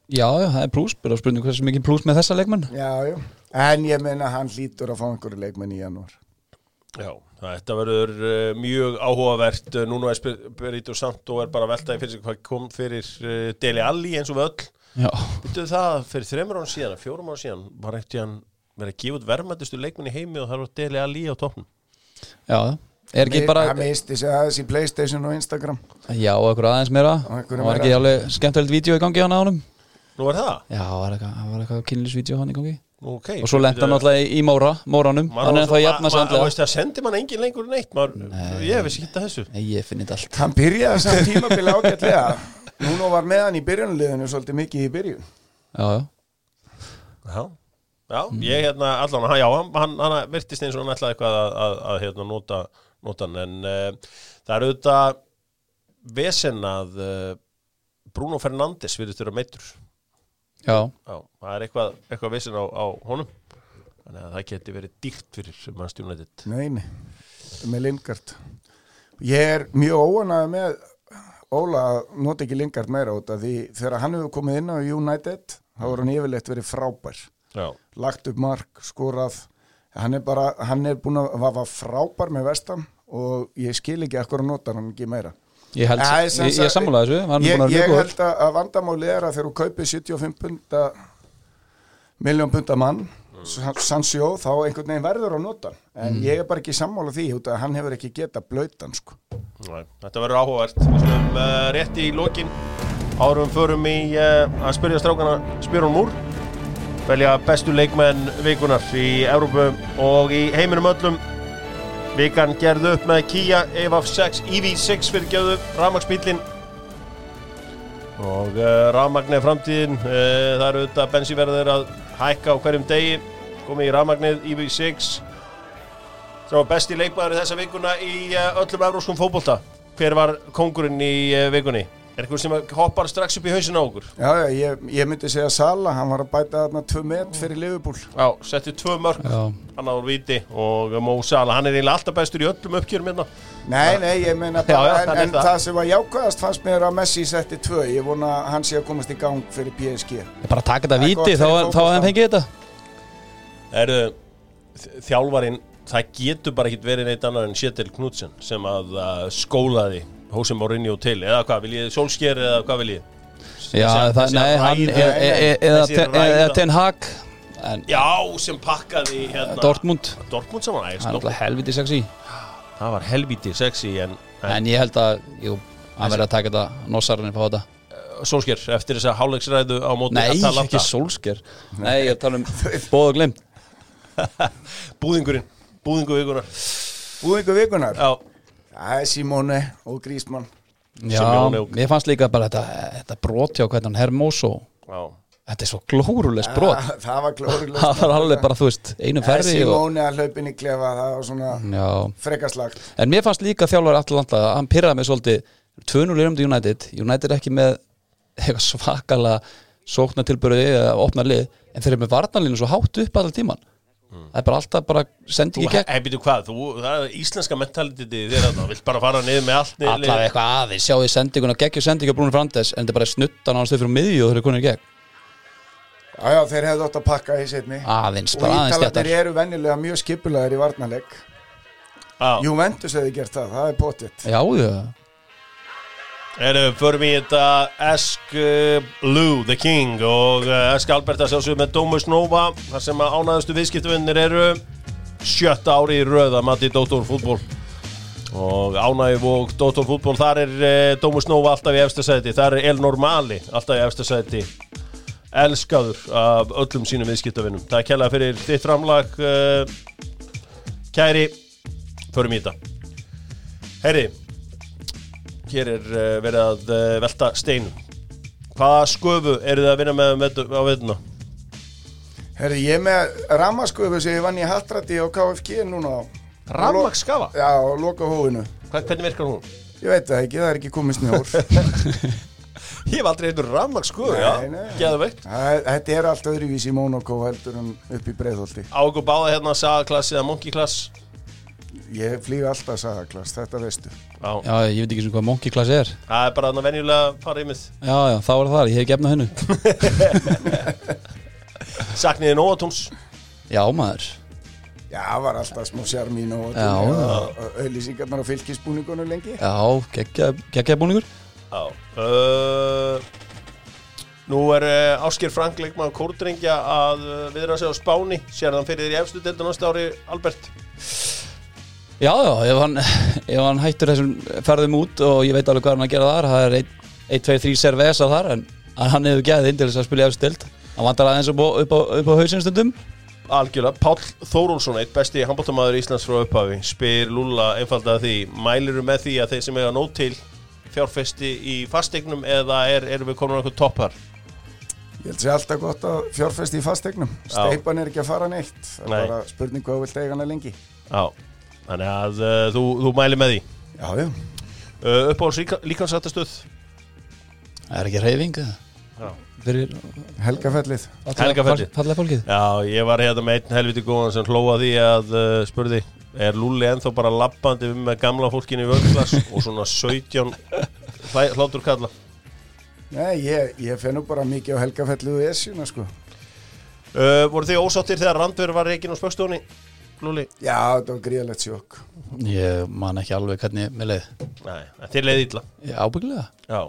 Já, já, það er plús, bara spurning hversu mikið plús með þessa leikmenn. Já, já. En ég meina hann hlýtur að fá einhverju leikmenn í janúar. Já, þetta verður uh, mjög áhugavert. Uh, núna er Spiritu Santo er bara veltaði fyrir sig hvað kom fyrir uh, Deli Alli eins og við öll Vittu það fyrir þreymur án síðan, fjórum án síðan var ekkert hann verið að gefa út verðmættustu leikmenn í heimi og það var Deli Alli á toppnum. Já, er ekki bara Hann misti sig aðeins í Playstation og Instagram. Já, og eitthvað aðeins meira. Og Það var ekki alveg skemmtilegt vídeo í gangi á honum? Nú er það? Já, það var eitthvað, það var eitthvað kynlisvídeó hann í gangi. Nú, ok Og svo lent hann náttúrulega í- Móra, Móranum. Hann er sig Þú andlega veist það sendir mann engin lengur neitt maður, Ég vissi ekki þetta þessu. Nei, ég finn þetta allt. Hann byrjaði samt tímabili ágætlega <laughs> Núna var með hann í byrjunliðinu svolítið mikið í byrjun. Já, já, Já, já ég hérna allan hann, já, hann, hann, hann virtist eins og hann ætlaði eitthvað að, að, að hérna, nota, nota hann en uh, það er auðvitað vesen að uh, Bruno Fernandes virðist vera meittur já, Já, það er eitthvað, eitthvað vesen á, á honum. Þannig að það geti verið dýrt fyrir mannstjónættit Nei, nei, með Lingard. Ég er mjög óanægð með Óla að nota ekki Lingard meira út af því þegar hann hefur komið inn á United þá var hann yfirleitt verið frábær. Já, lagt upp mark, skorað. Hann er bara, hann er búin að var frábær með vestam og ég skil ekki að nota hann ekki meira. Ég held, Æ, ég, ég sagt- sammála þessu er ég, að ég held að, vandamáli er að þegar þú kaupir 75 punta miljón punta mann sannsjó, þá einhvern veginn verður að nota en ég er bara ekki sammála því út að hann hefur ekki geta blöytan sko. Nei, þetta verður áhugavert. Við skulum uh, rétt í lokin. Árum förum í uh, að spyrja strákana spyrjum úr. Velja bestu leikmenn vikunar í Európu og í heiminum öllum. Vikan gerðu upp með Kia EV6 EV6 fyrir gjöðu rafmagsbílin og uh, rafmagn er framtíðin. Það eru þetta bensíverðir að hækka á hverjum degi komið í rafmagnið EV6 sem var besti leikmaður þessa vikuna í eh, öllum evróskum fótbolta. Hver var kongurinn í eh, vikunni er eitthvað sem hoppar strax upp í hausin á okkur? Já, já, ég, ég myndi segja Sala, hann var að bæta þarna 2 met fyrir Liverpool. Já, setti tvö mörg Já, hann áður viti og Mo Salah. Hann er eiginlega alltaf bestur í öllum uppgjörum hérna. Nei, nei, ég meina <laughs> já, en, en það. það sem var jákvæðast fannst mér að Messi setti 2, ég vona hann sé að komast í gang fyrir PSG ég bara taka þetta Það gott þá, hefði hann fengið þetta. Er þjálfarin það getur bara ekkit verið neitt annar en Sjetil Knudsen sem að uh, skólaði Hósi Mourinho til eða hvað, viljið Solskjær eða hvað viljið? Já, Þessi- það, nei, hann e- e- e- eða Ten- Hag en já, sem pakkaði hérna Dortmund. Dortmund saman, Það er ægst alltaf helviti sexy. Það var helviti sexy en, en En ég held að, jú, hann verður að taka þetta Nossarinn fá þetta. Solskjær eftir þessa hálfleiksræðu á móti Nei, ekki sólsker Nei, ég er að tala um <laughs> bóð og glimt. <laughs> Búðingurinn, búðingu vikunar Búðingu vikunar, Já, það er Simone og Grísmann Já, og- mér fannst líka bara þetta, þetta brot hjá hvernig hann Hermoso. Já. Þetta er svo glórulegs brot. Ah, Það var glórilega <laughs> Það var alveg bara, þú veist, einu ferri og, Simone að hlaupin í klefa, það var svona frekaslagt en mér fannst líka þjálfur Atlanta að hann pyrraði mig svolítið. 2-0 um til United. United er ekki með <laughs> eitthvað svakalega sóknartilbörði eða opna lið en þeir eru með varnalínu svo hátt upp allar tíman það er bara alltaf bara sendi Þú, ekki gegn. Hei, býtu hvað, þú, það er íslenska mentaliteti þér að það, vilt bara fara niður með allt niður allavega eitthvað aðeins, þið sendinguna geggjur sendingu á Brúnur Frandes en þetta er bara snuttan á hans stöð fyrir miðju og þeir eru konir í gegn. Já, já, þeir hefðu átt að pakka í setni aðeins, Og bara aðeins stjættar eru venjulega mjög skipulegar í varnaleg Já, Juventus hefði gert það, það er pottitt já, já, erum förum í þetta. Esk uh, Lou, the king og uh, Esk Alberta sjálfsögum með Domus Nova þar sem að ánæðustu viðskiptavinnir eru sjötta ári í röða Matti Dóttor fútból og ánægif og Dóttor fútból þar er uh, Domus Nova alltaf í efsta sæti. Þar er El Normali alltaf í efsta sæti. Elskaður af öllum sínum viðskiptavinnum. Það er kjærlega fyrir þitt framlag uh, kæri. Förum í þetta. Herri hér er uh, verið að uh, velta steinum. Hvaða sköfu eru þið að vinna með, með á veðuna? Herri, ég er með rammasköfu sem ég vann í Hattrætti á KFG núna. Á Rafmagnskafa? Já, á loka hófinu Hvernig virkar hún? Ég veit það ekki, það er ekki komið snjór. <laughs> Ég hef aldrei eitthvað rafmagnssköfu, Nei, já, geðu veikt Þetta er allt öðruvísi í Mónakó heldur en upp í Breiðholti. Á okkur báða hérna Saga-klass eða Monkey-klass ég flýg alltaf sagaklass, þetta veistu. Já, Já, ég veit ekki sem hvað monkey class er. Það er bara þannig að venjulega fara í mið Já, já, þá er það, ég hef gefnað hennu. <laughs> Sakniði Nóatúns Já, maður. Já, það var alltaf smá sjarmín og Já, auðlýsingarnar á fylgisbúningunum lengi. Já, geggja búningur. Já uh, Nú er uh, Ásker Frank leikmann Kórdrengja að uh, viðra sig á Spáni. Sér þann fyrir þér í efstu deildu næsta ári Albert Já, já, ef hann, ef hann hættur þessum ferðum út og ég veit alveg hvað hann að gera þar það er 1, 2, 3 servesa þar en að hann hefur gæðið inn til þess að efstu deild hann vantar aðeins upp á, upp á, upp á hausinstundum Algjörlega, Páll Þórólsson, eitt besti handbóltamaður Íslands frá upphafi, spyr Lúla einfaldlega því, mæliru með því að þeir sem eiga nót til fjárfesti í fastegnum eða er, erum við komin á einhvern toppar? Ég held sér alltaf gott að fjárfesti í fastegnum Steipan er ekki að fara neitt. Það er Nei. bara spurning hvað vilt eiga hana lengi. Já, þannig að uh, þú, þú mæli með því? Já, já. Uh, Uppáhalds líka, líkansrættastöð Það er ekki reyfing Já. fyrir Helgafellið. Helgafellið. fallega fólkið? Já, ég var hérna með einn helviti góðan sem hlóa því að uh, spurði Er Lúli ennþá bara lappandi um með gamla fólkinu í völdklass <laughs> og svona 17 hlæ- hlátur kalla Nei, ég, ég fennu bara mikið á Helgafellið og Esjuna sko. Uh, Voru þið ósáttir þegar Randver var reikin á spökstofunni? Lúli? Já, þetta var gríðalegt sjokk. Ég man ekki alveg hvernig með leið. Nei, þér leiði illa. Ég ábyggilega. Já.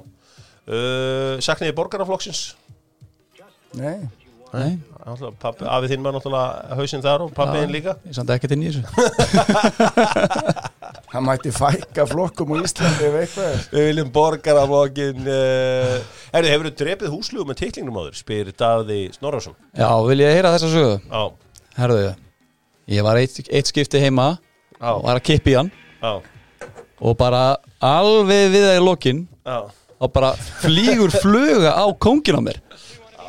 Uh, Sakniði borgaraflokksins? Nei, Nei, afið þinn var náttúrulega hausinn þar og pappiðinn líka. ég samt ekkert inn í þessu. <laughs> Hann mætti fækka flokkum á Íslandi ef eitthvað. Er Við viljum borgaraflokkin uh, Erðu, hefur þú drepið húslugum með titlingnum áður? Spyr Daði Snorrason. Já, vil ég heyra þessa sögu? Já, Herðu, ég var eitt, eitt skipti heima Já. og var að kippa í hann. Já, og bara alveg við það í lokin já. og bara flýgur fluga á kóngin á mér.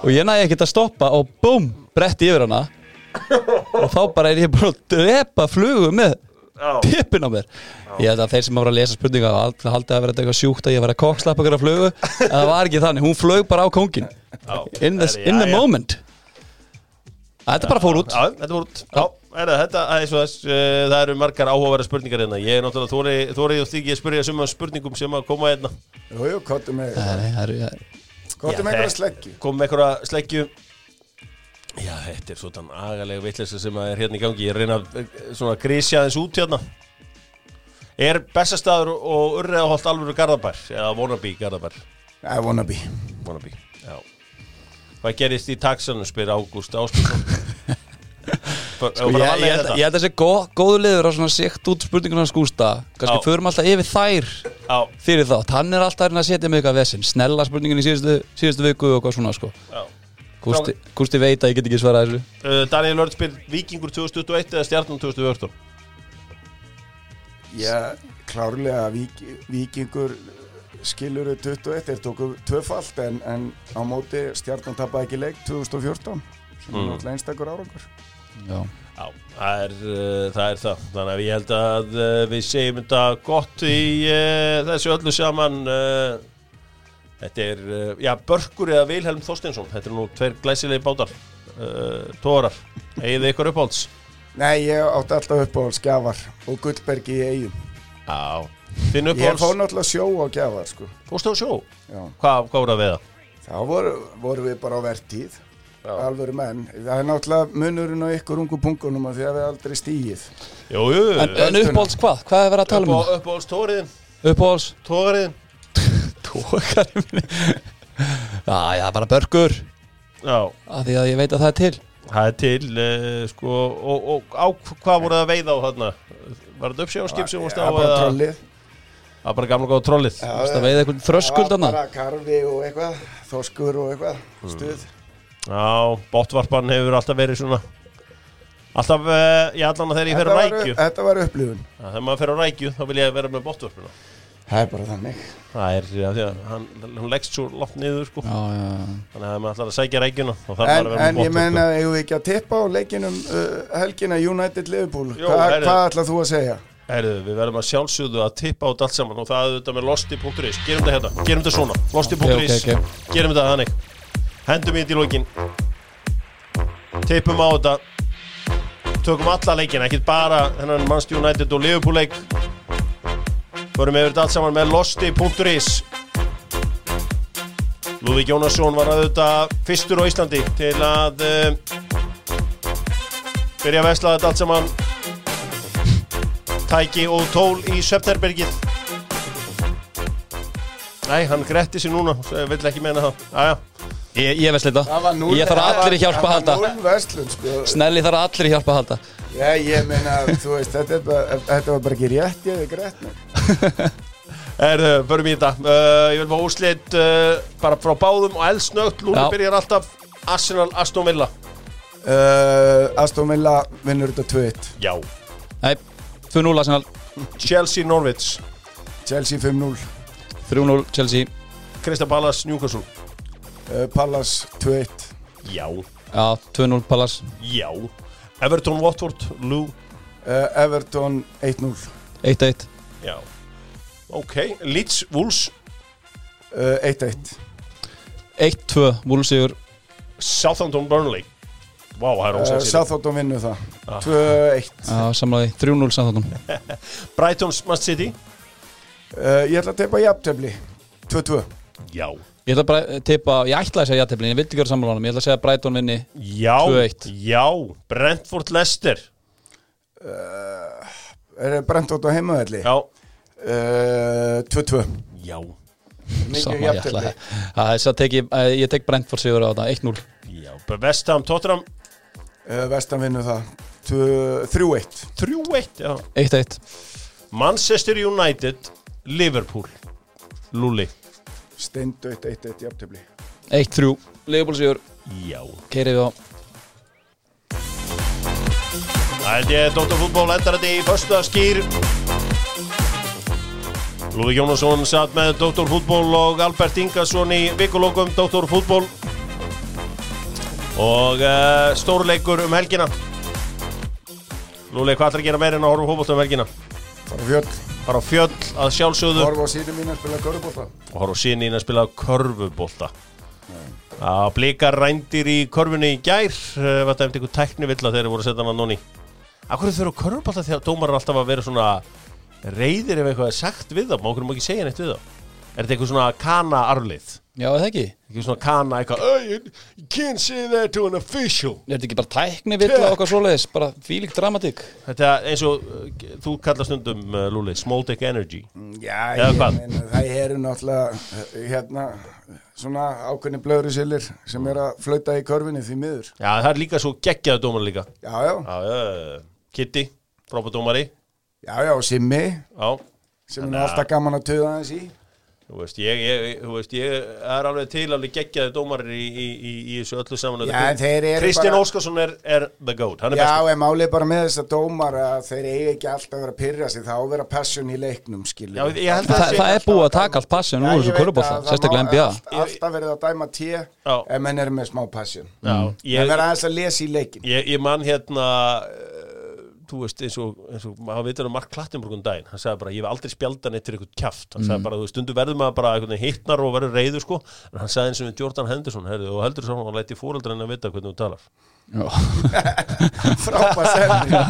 Og ég næði ekkert að stoppa og búm, bretti yfir hana. Og þá bara er ég búin að drepa flugu með Já. tippin á mér. Ég held að þeir sem voru að lesa spurninga haldið að vera þetta eitthvað sjúkt að ég var að kokslappa að flugu? En það var ekki þannig, hún flög bara á kóngin Já. in, Herri, in the moment. Þetta bara fór út. Þetta fór út er þetta eins og þess uh, Það eru margar áhugaverða spurningar hérna. Ég er náttúrulega þóri, þóri og stíki að spyrja summa spurningum sem að koma hérna. Jú, jú, kottum með Já, með einhverja sleggju. Kom með einhverja sleggju. Já, þetta er svona agalega vitleysa sem að er hérna í gangi. Ég reyna að eh, svona grísja þess út hérna. Er Bessastaður og Urriðaholt alveg Garðabær? Eða Vonabí Garðabær? Nei, wannabe. Vonabí, já. Hvað gerist í taxanum, spyr Ágúst Áskilsson <laughs> Sko, ég, ég, ég, held- ég held að þessi góð, góðu liður á svona sikt út spurninguna hans Gústa kannski förum alltaf yfir þær Já, fyrir þátt, hann er alltaf að setja mig eitthvað vesinn snella spurningin í síðustu, síðustu viku og hvað svona sko. Já. Gústi, Gústi veit að ég get ekki svarað þessu. Uh, Daniel Lörd spyr Víkingur 2021 eða Stjarnan 2014 Já, klárlega vík, vikingur skilur 21 þeir tóku tvöfalt en, en á móti stjarnan tapaði ekki leik 2014 sem er Mm. náttúrulega einstakur árangur Já, Já, það er, uh, það er það. Þannig að ég held að uh, við segjum þetta gott í uh, þessu öllu saman uh, Þetta er, uh, já, Börkur eða Vilhelm Þorsteinsson. Þetta er nú tveir glæsilegi bátar uh, Tórar, eigið þið ykkur uppálds Nei, ég átti alltaf upp á skjafar og Gullbergi í eigum Já, þinn Ég uppálds fór náttúrulega sjó á gjafar sko. Fórstu á sjó? Já. Hvað, hvað voru að veiða? þá voru, voru við bara á vertíð alvöru menn. Það er náttúrulega munurinn á ykkur ungu punkunum að því að við aldrei jú, En, en uppáhalds hvað? Hvað er verið að tala um? Uppá- uppáhalds tóriðin Uppáhalds? Tóriðin Tókari minni Já, já, bara börgur Já, af Því að ég veit að það er til. Það er til uh, sko, og, og á hvað voru það að veiða á þarna? Var þetta uppsjáskip sem varst á eða- trollið. Það er bara gamla góða trollið. Það veið eitthvað þröskuld Það var bara karfi og eitthvað, þoskur og eitthvað, stuð. Já, botvarpan hefur alltaf verið svona Alltaf, uh, ég allan að þegar ég fer á var, rækju þetta var upplifun. Já, Þegar maður fer á rækju, þá vil ég vera með botvarpuna Það er bara þannig. Það er, já, því að hann, hann leggst svo langt niður, sko Já, já, já Þannig að ef maður ætlar að sækja rækjuna þá þarf En, maður að vera en með ég menna, botvarpuna eigum við ekki að tippa á leikinum uh, helgina United Liverpool? Jó, Hva, heyrðu. hvað ætlað þú að segja? Herðu, við verðum að sjálfsögðu að tippa át allt saman og það er þetta með losti.is Gerum þetta hérna, gerum þetta svona Losti.is, Ok, ok, ok. gerum þetta þannig Hendum í þetta í lokin. Tippum á þetta. Tökum alla leikina, ekkert bara þennan Manchester United og Liverpool leik. Förum yfir þetta allt saman með losti.is Lúðvík Jónasson var auðvitað fyrstur á Íslandi til að uh, byrja að vesla þetta allt saman. Tæki og tól í Söpterbergið Nei, hann gretti sig núna, vill ekki meina það. Aja. Ég, ég veist þetta. Það var núll Ég þarf allir í hjálpa að Það halda. verslun sko. Snelli þarf allir í hjálpa að halda. Já, ég meina, þú veist, þetta, er bara, þetta var bara ekki rétt, ég hefði greitt mér. <laughs> Erðu, förum í þetta. Uh, Ég vil fá úrslit uh, bara frá báðum og eldsnögt. Lúli Já. byrjar alltaf. Arsenal, Aston Villa. Uh, Aston Villa vinnur þetta 2-1. Já. Nei, 2-0 Arsenal. Chelsea, Norwich. Chelsea 5-0. 3-0 Chelsea. Krista Palace, Newcastle Uh, Palace 2-1. Já, Já, 2-0 Palace já Everton, Watford, Lou Uh, Everton 1-0. 1-1 Já Ok, Leeds, Wolves Uh, 1-1. 1-2 Wolfsigur Southampton, Burnley er Uh, Southampton vinnur það. Ah. 2-1. Já, samlaði 3-0 Southampton <laughs> Brightons, Man City Uh, ég ætla að teipa jafntefli. 2-2. Já Ég ætla bara að tippa, ég ætlaði að segja jætteflin, ég vildi gera sammálanum, ég ætla að segja Brighton vinni Já, 2-1. já Brentford, Leicester Uh, er það Brentford á heimavelli? Já, Uh, 2-2. já Mikið að þess að tek ég, ég tek Brentford sigur á þetta, 1-0 Já, Vestham, Tottenham Uh, Vestan vinnur það. Tvö- 3-1. 3-1 Já 1-1 Manchester United Liverpool Lulli Steindautt 1-1 jafntefli. 1-3 Leopold sigur, Já keirið við á Það held ég Dr. Fútból endar þetta í förstu að skýr Lúði Jónasson satt með Dr. Fútból og Albert Ingarsson í vikulókum Dr. Fútból og uh, stórleikur um helgina Lúli, hvað ætlar að gera meira en að horfa fótbolta um helgina? Fara á fjöll. Bara á fjöll að sjálfsögðu. Horfa á síðan mín að spila körubólta. og horfa á síðan að spila körfubólta að blika rændir í körfunni í gær. Uh, var dæmt einhver tækni villa þegar þeir voru að setja hann að nonni. Akkur þau eru körfubólta að dómar er alltaf að vera svona reyðir ef eitthvað er sagt við þá? Má okkur má ekki segja neitt við þá Er þetta eitthvað svona kana arflið? Já, eða ekki? Eitthvað svona kana eitthvað "Oh, you, you can't say that to an official Er þetta ekki bara tækni vill og okkar svoleiðis, bara þvílík dramatík Þetta er eins og uh, þú kallar stundum uh, Lúli, small dick energy Já, Eða ég hvað? meina, það eru náttúrulega eh, hérna svona ákveðni blöðri silir sem er að flauta í körfinni því miður. Já, það er líka svo geggjaðu dómar líka Já, já, Já, já, Kitty, frábæð dómari já, já, Simmi Já, sem er alltaf gaman að töða aðeins í. Þú veist, ég, ég, þú veist, ég er alveg til alveg geggjaði dómarir í, í, í, í þessu öllu saman en Kristján bara- Óskarsson er, er the goat, er Já, bestur en málið bara með þess að dómar að þeir eigi ekki alltaf að vera að pyrra sig, þá að vera passion í leiknum, skilur. Já, ég held Þa, að Það er búið að taka allt passion úr þessu körubólta, sérstaklega NBA Alltaf verið að dæma Já. ef menn eru með smá passion. Já, Það ég, verður aðeins að lesa í leikin. ég, man hérna þú veist, eins og, eins og maður veitur um Mark Klattenburg um daginn, hann sagði bara ég hef aldrei spjaldað neitt fyrir eitthvað kjaft, hann sagði bara þú veist, stundu verður maður bara hittnar og verður reyður sko, en hann sagði eins og Jordan Henderson herri, og heldur svo hann læti fóreldra henni að vita hvernig þú talar Já. <laughs> Frábæð semni.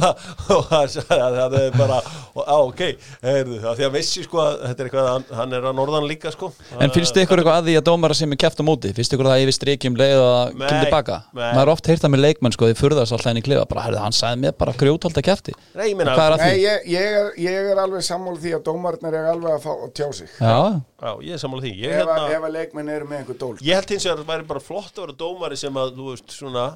<laughs> og sagði það er bara á, ok, heyrðu, því að vissi sko að þetta er eitthvað, hann, hann er að norðan líka sko En finnst þið ykkur eitthvað að því að dómara sem er kæft á móti? Finnst þið ykkur það yfir strikjum leið og að kemur tilbaka? nei. Maður er oft heyrt það með leikmenn sko, þið furðast alltaf henni klifa bara, herrðu, hann sagði mér bara grjótald að kæfti Nei, ég er ég, ég, er, ég er alveg sammála því að dómarnir er alveg að fá að tjá sig. Já, já, ég er sammála því ég, Ef, að, hérna, ef að leikmenn eru með einhver dól. ég held hins vegar að það væri bara flott að vera dómari sem að, þú veist, svona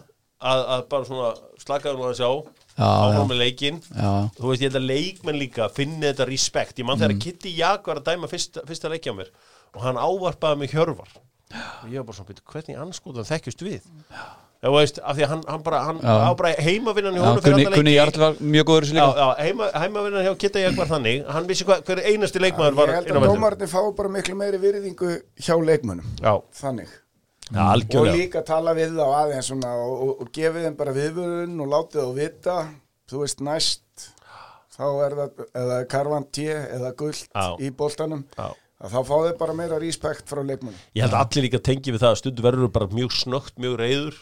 að, að bara svona slakaðu nú að sjá Já, já. með leikinn. Já, þú veist, ég held að leikmenn líka finni þetta respekt, ég man Mm. þegar Kitty Jak var að dæma fyrsta, fyrsta leikja á mér og hann ávarpaði mig hjörvar. Og ég var bara svona, "Bíddu, hvernig anskotan þekkjust við? Þú veist, af því að hann, hann bara hann Já. á bara heimavinnan í já honum fyrir Gunni, alla Gunni leiki Jarl var mjög góður Já, líka. Já, heima, heimavinnan hjá Kitty Jak var þannig. Hann vissi hvað, hver einasti leikmaður var Ég held að dómarnir fá bara miklu meiri virðingu hjá leikmönnum. Já, Þannig. Já, Og algjörlega líka tala við þá aðeins svona og, og, og gefið þeim bara viðvörun og látið þá vita, þú veist, næst þá er það, eða karvan té eða gullt Já. í að þá fá þeir bara meira respekt frá leikmönnum. Ég held að allir líka tengi við það að stundu verður bara mjög snögt, mjög reyður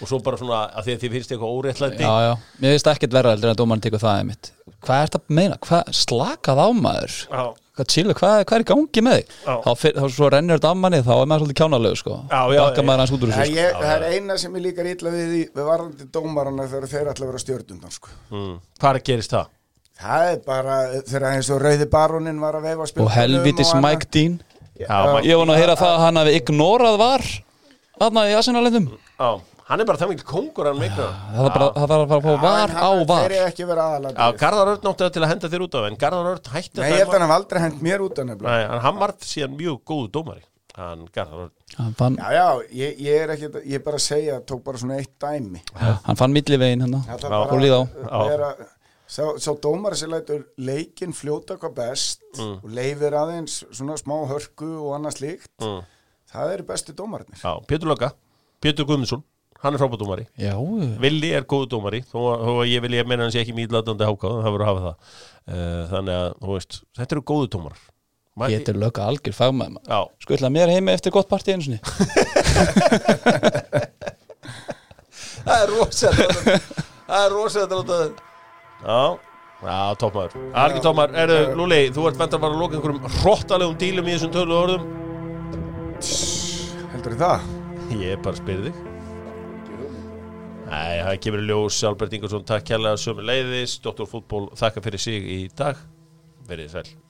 og svo bara svona að því að þið finnst eitthvað óréttlæti Já, já, mér finnst ekkert verra heldur en að dómarinn tekur það einmitt Hvað er þetta að meina? Hvað, slakað á maður? Já. Hvað chillu, hvað, hvað er í gangi með þig? Já. Þá, fyr, þá svo rennur þetta af manni, þá er maður svolítið kjánalegu sko Já, já, já. maður hans út úr þessu sko. það er eina sem ég líka ítla við, við varðandi dómarana þegar þeir ætla að vera stjörnundan sko. mm. Hvað er gerist það? Það er bara þegar eins og Rauði Barónin var að veifa Og helvitis og annað. Mike Dean Já, Mike- Ég nú að heyra það að hann hafi ignorað var Þarna í Arsenalendum Já, hann er bara það mikil kongur hann mikla Það þarf bara það þarf að fara að fá var á hann- var. Þeir eru ekki verið Já, aðalega Garðar Örn átti það til að henda þér út af en Garðar Örn hætti Nei, ég held að hann hef aldrei hent mér út af nefnilega. Nei, en hann var síðan mjög góðu dómari Hann Garðar Örn. Hann fann, Já, já, ég, ég er ekki, ég er bara að segja tók bara svona eitt dæmi. Hann fann millivegin hérna Það Já, og líða á. að vera Sá, sá dómari sem lætur leikinn fljóta hvað best Mm. og leifir aðeins svona smá hörku og annað slíkt mm. það eru bestu dómarnir Já, Pétur Lögga, Pétur Guðmundsson Hann er frábæð dómari Já, Villi er góðu dómari. Þó að- þó að ég vilja meina hann sé ekki mýðlatandi hákáð það verður að hafa það. Uh, Þannig að, þú veist, þetta eru góðu dómarar. Ma- getur lögga algjör fagmaður Já, Skutla mér heimi eftir gott partí einu sinni? <laughs> Það er rosa Það er rosa þetta láta Já, já, toppmaður Algi toppmaður, erðu, Lúli, þú ert ventar bara að loka einhverjum hrottalegum dílum í þessum tölu orðum. Heldur það? Ég bara spyrir þig Nei, það kemur í ljós Albert Ingersson, takk kærlega sömu leiðis Dr. Fútból, þakka fyrir sig í dag Verið sæl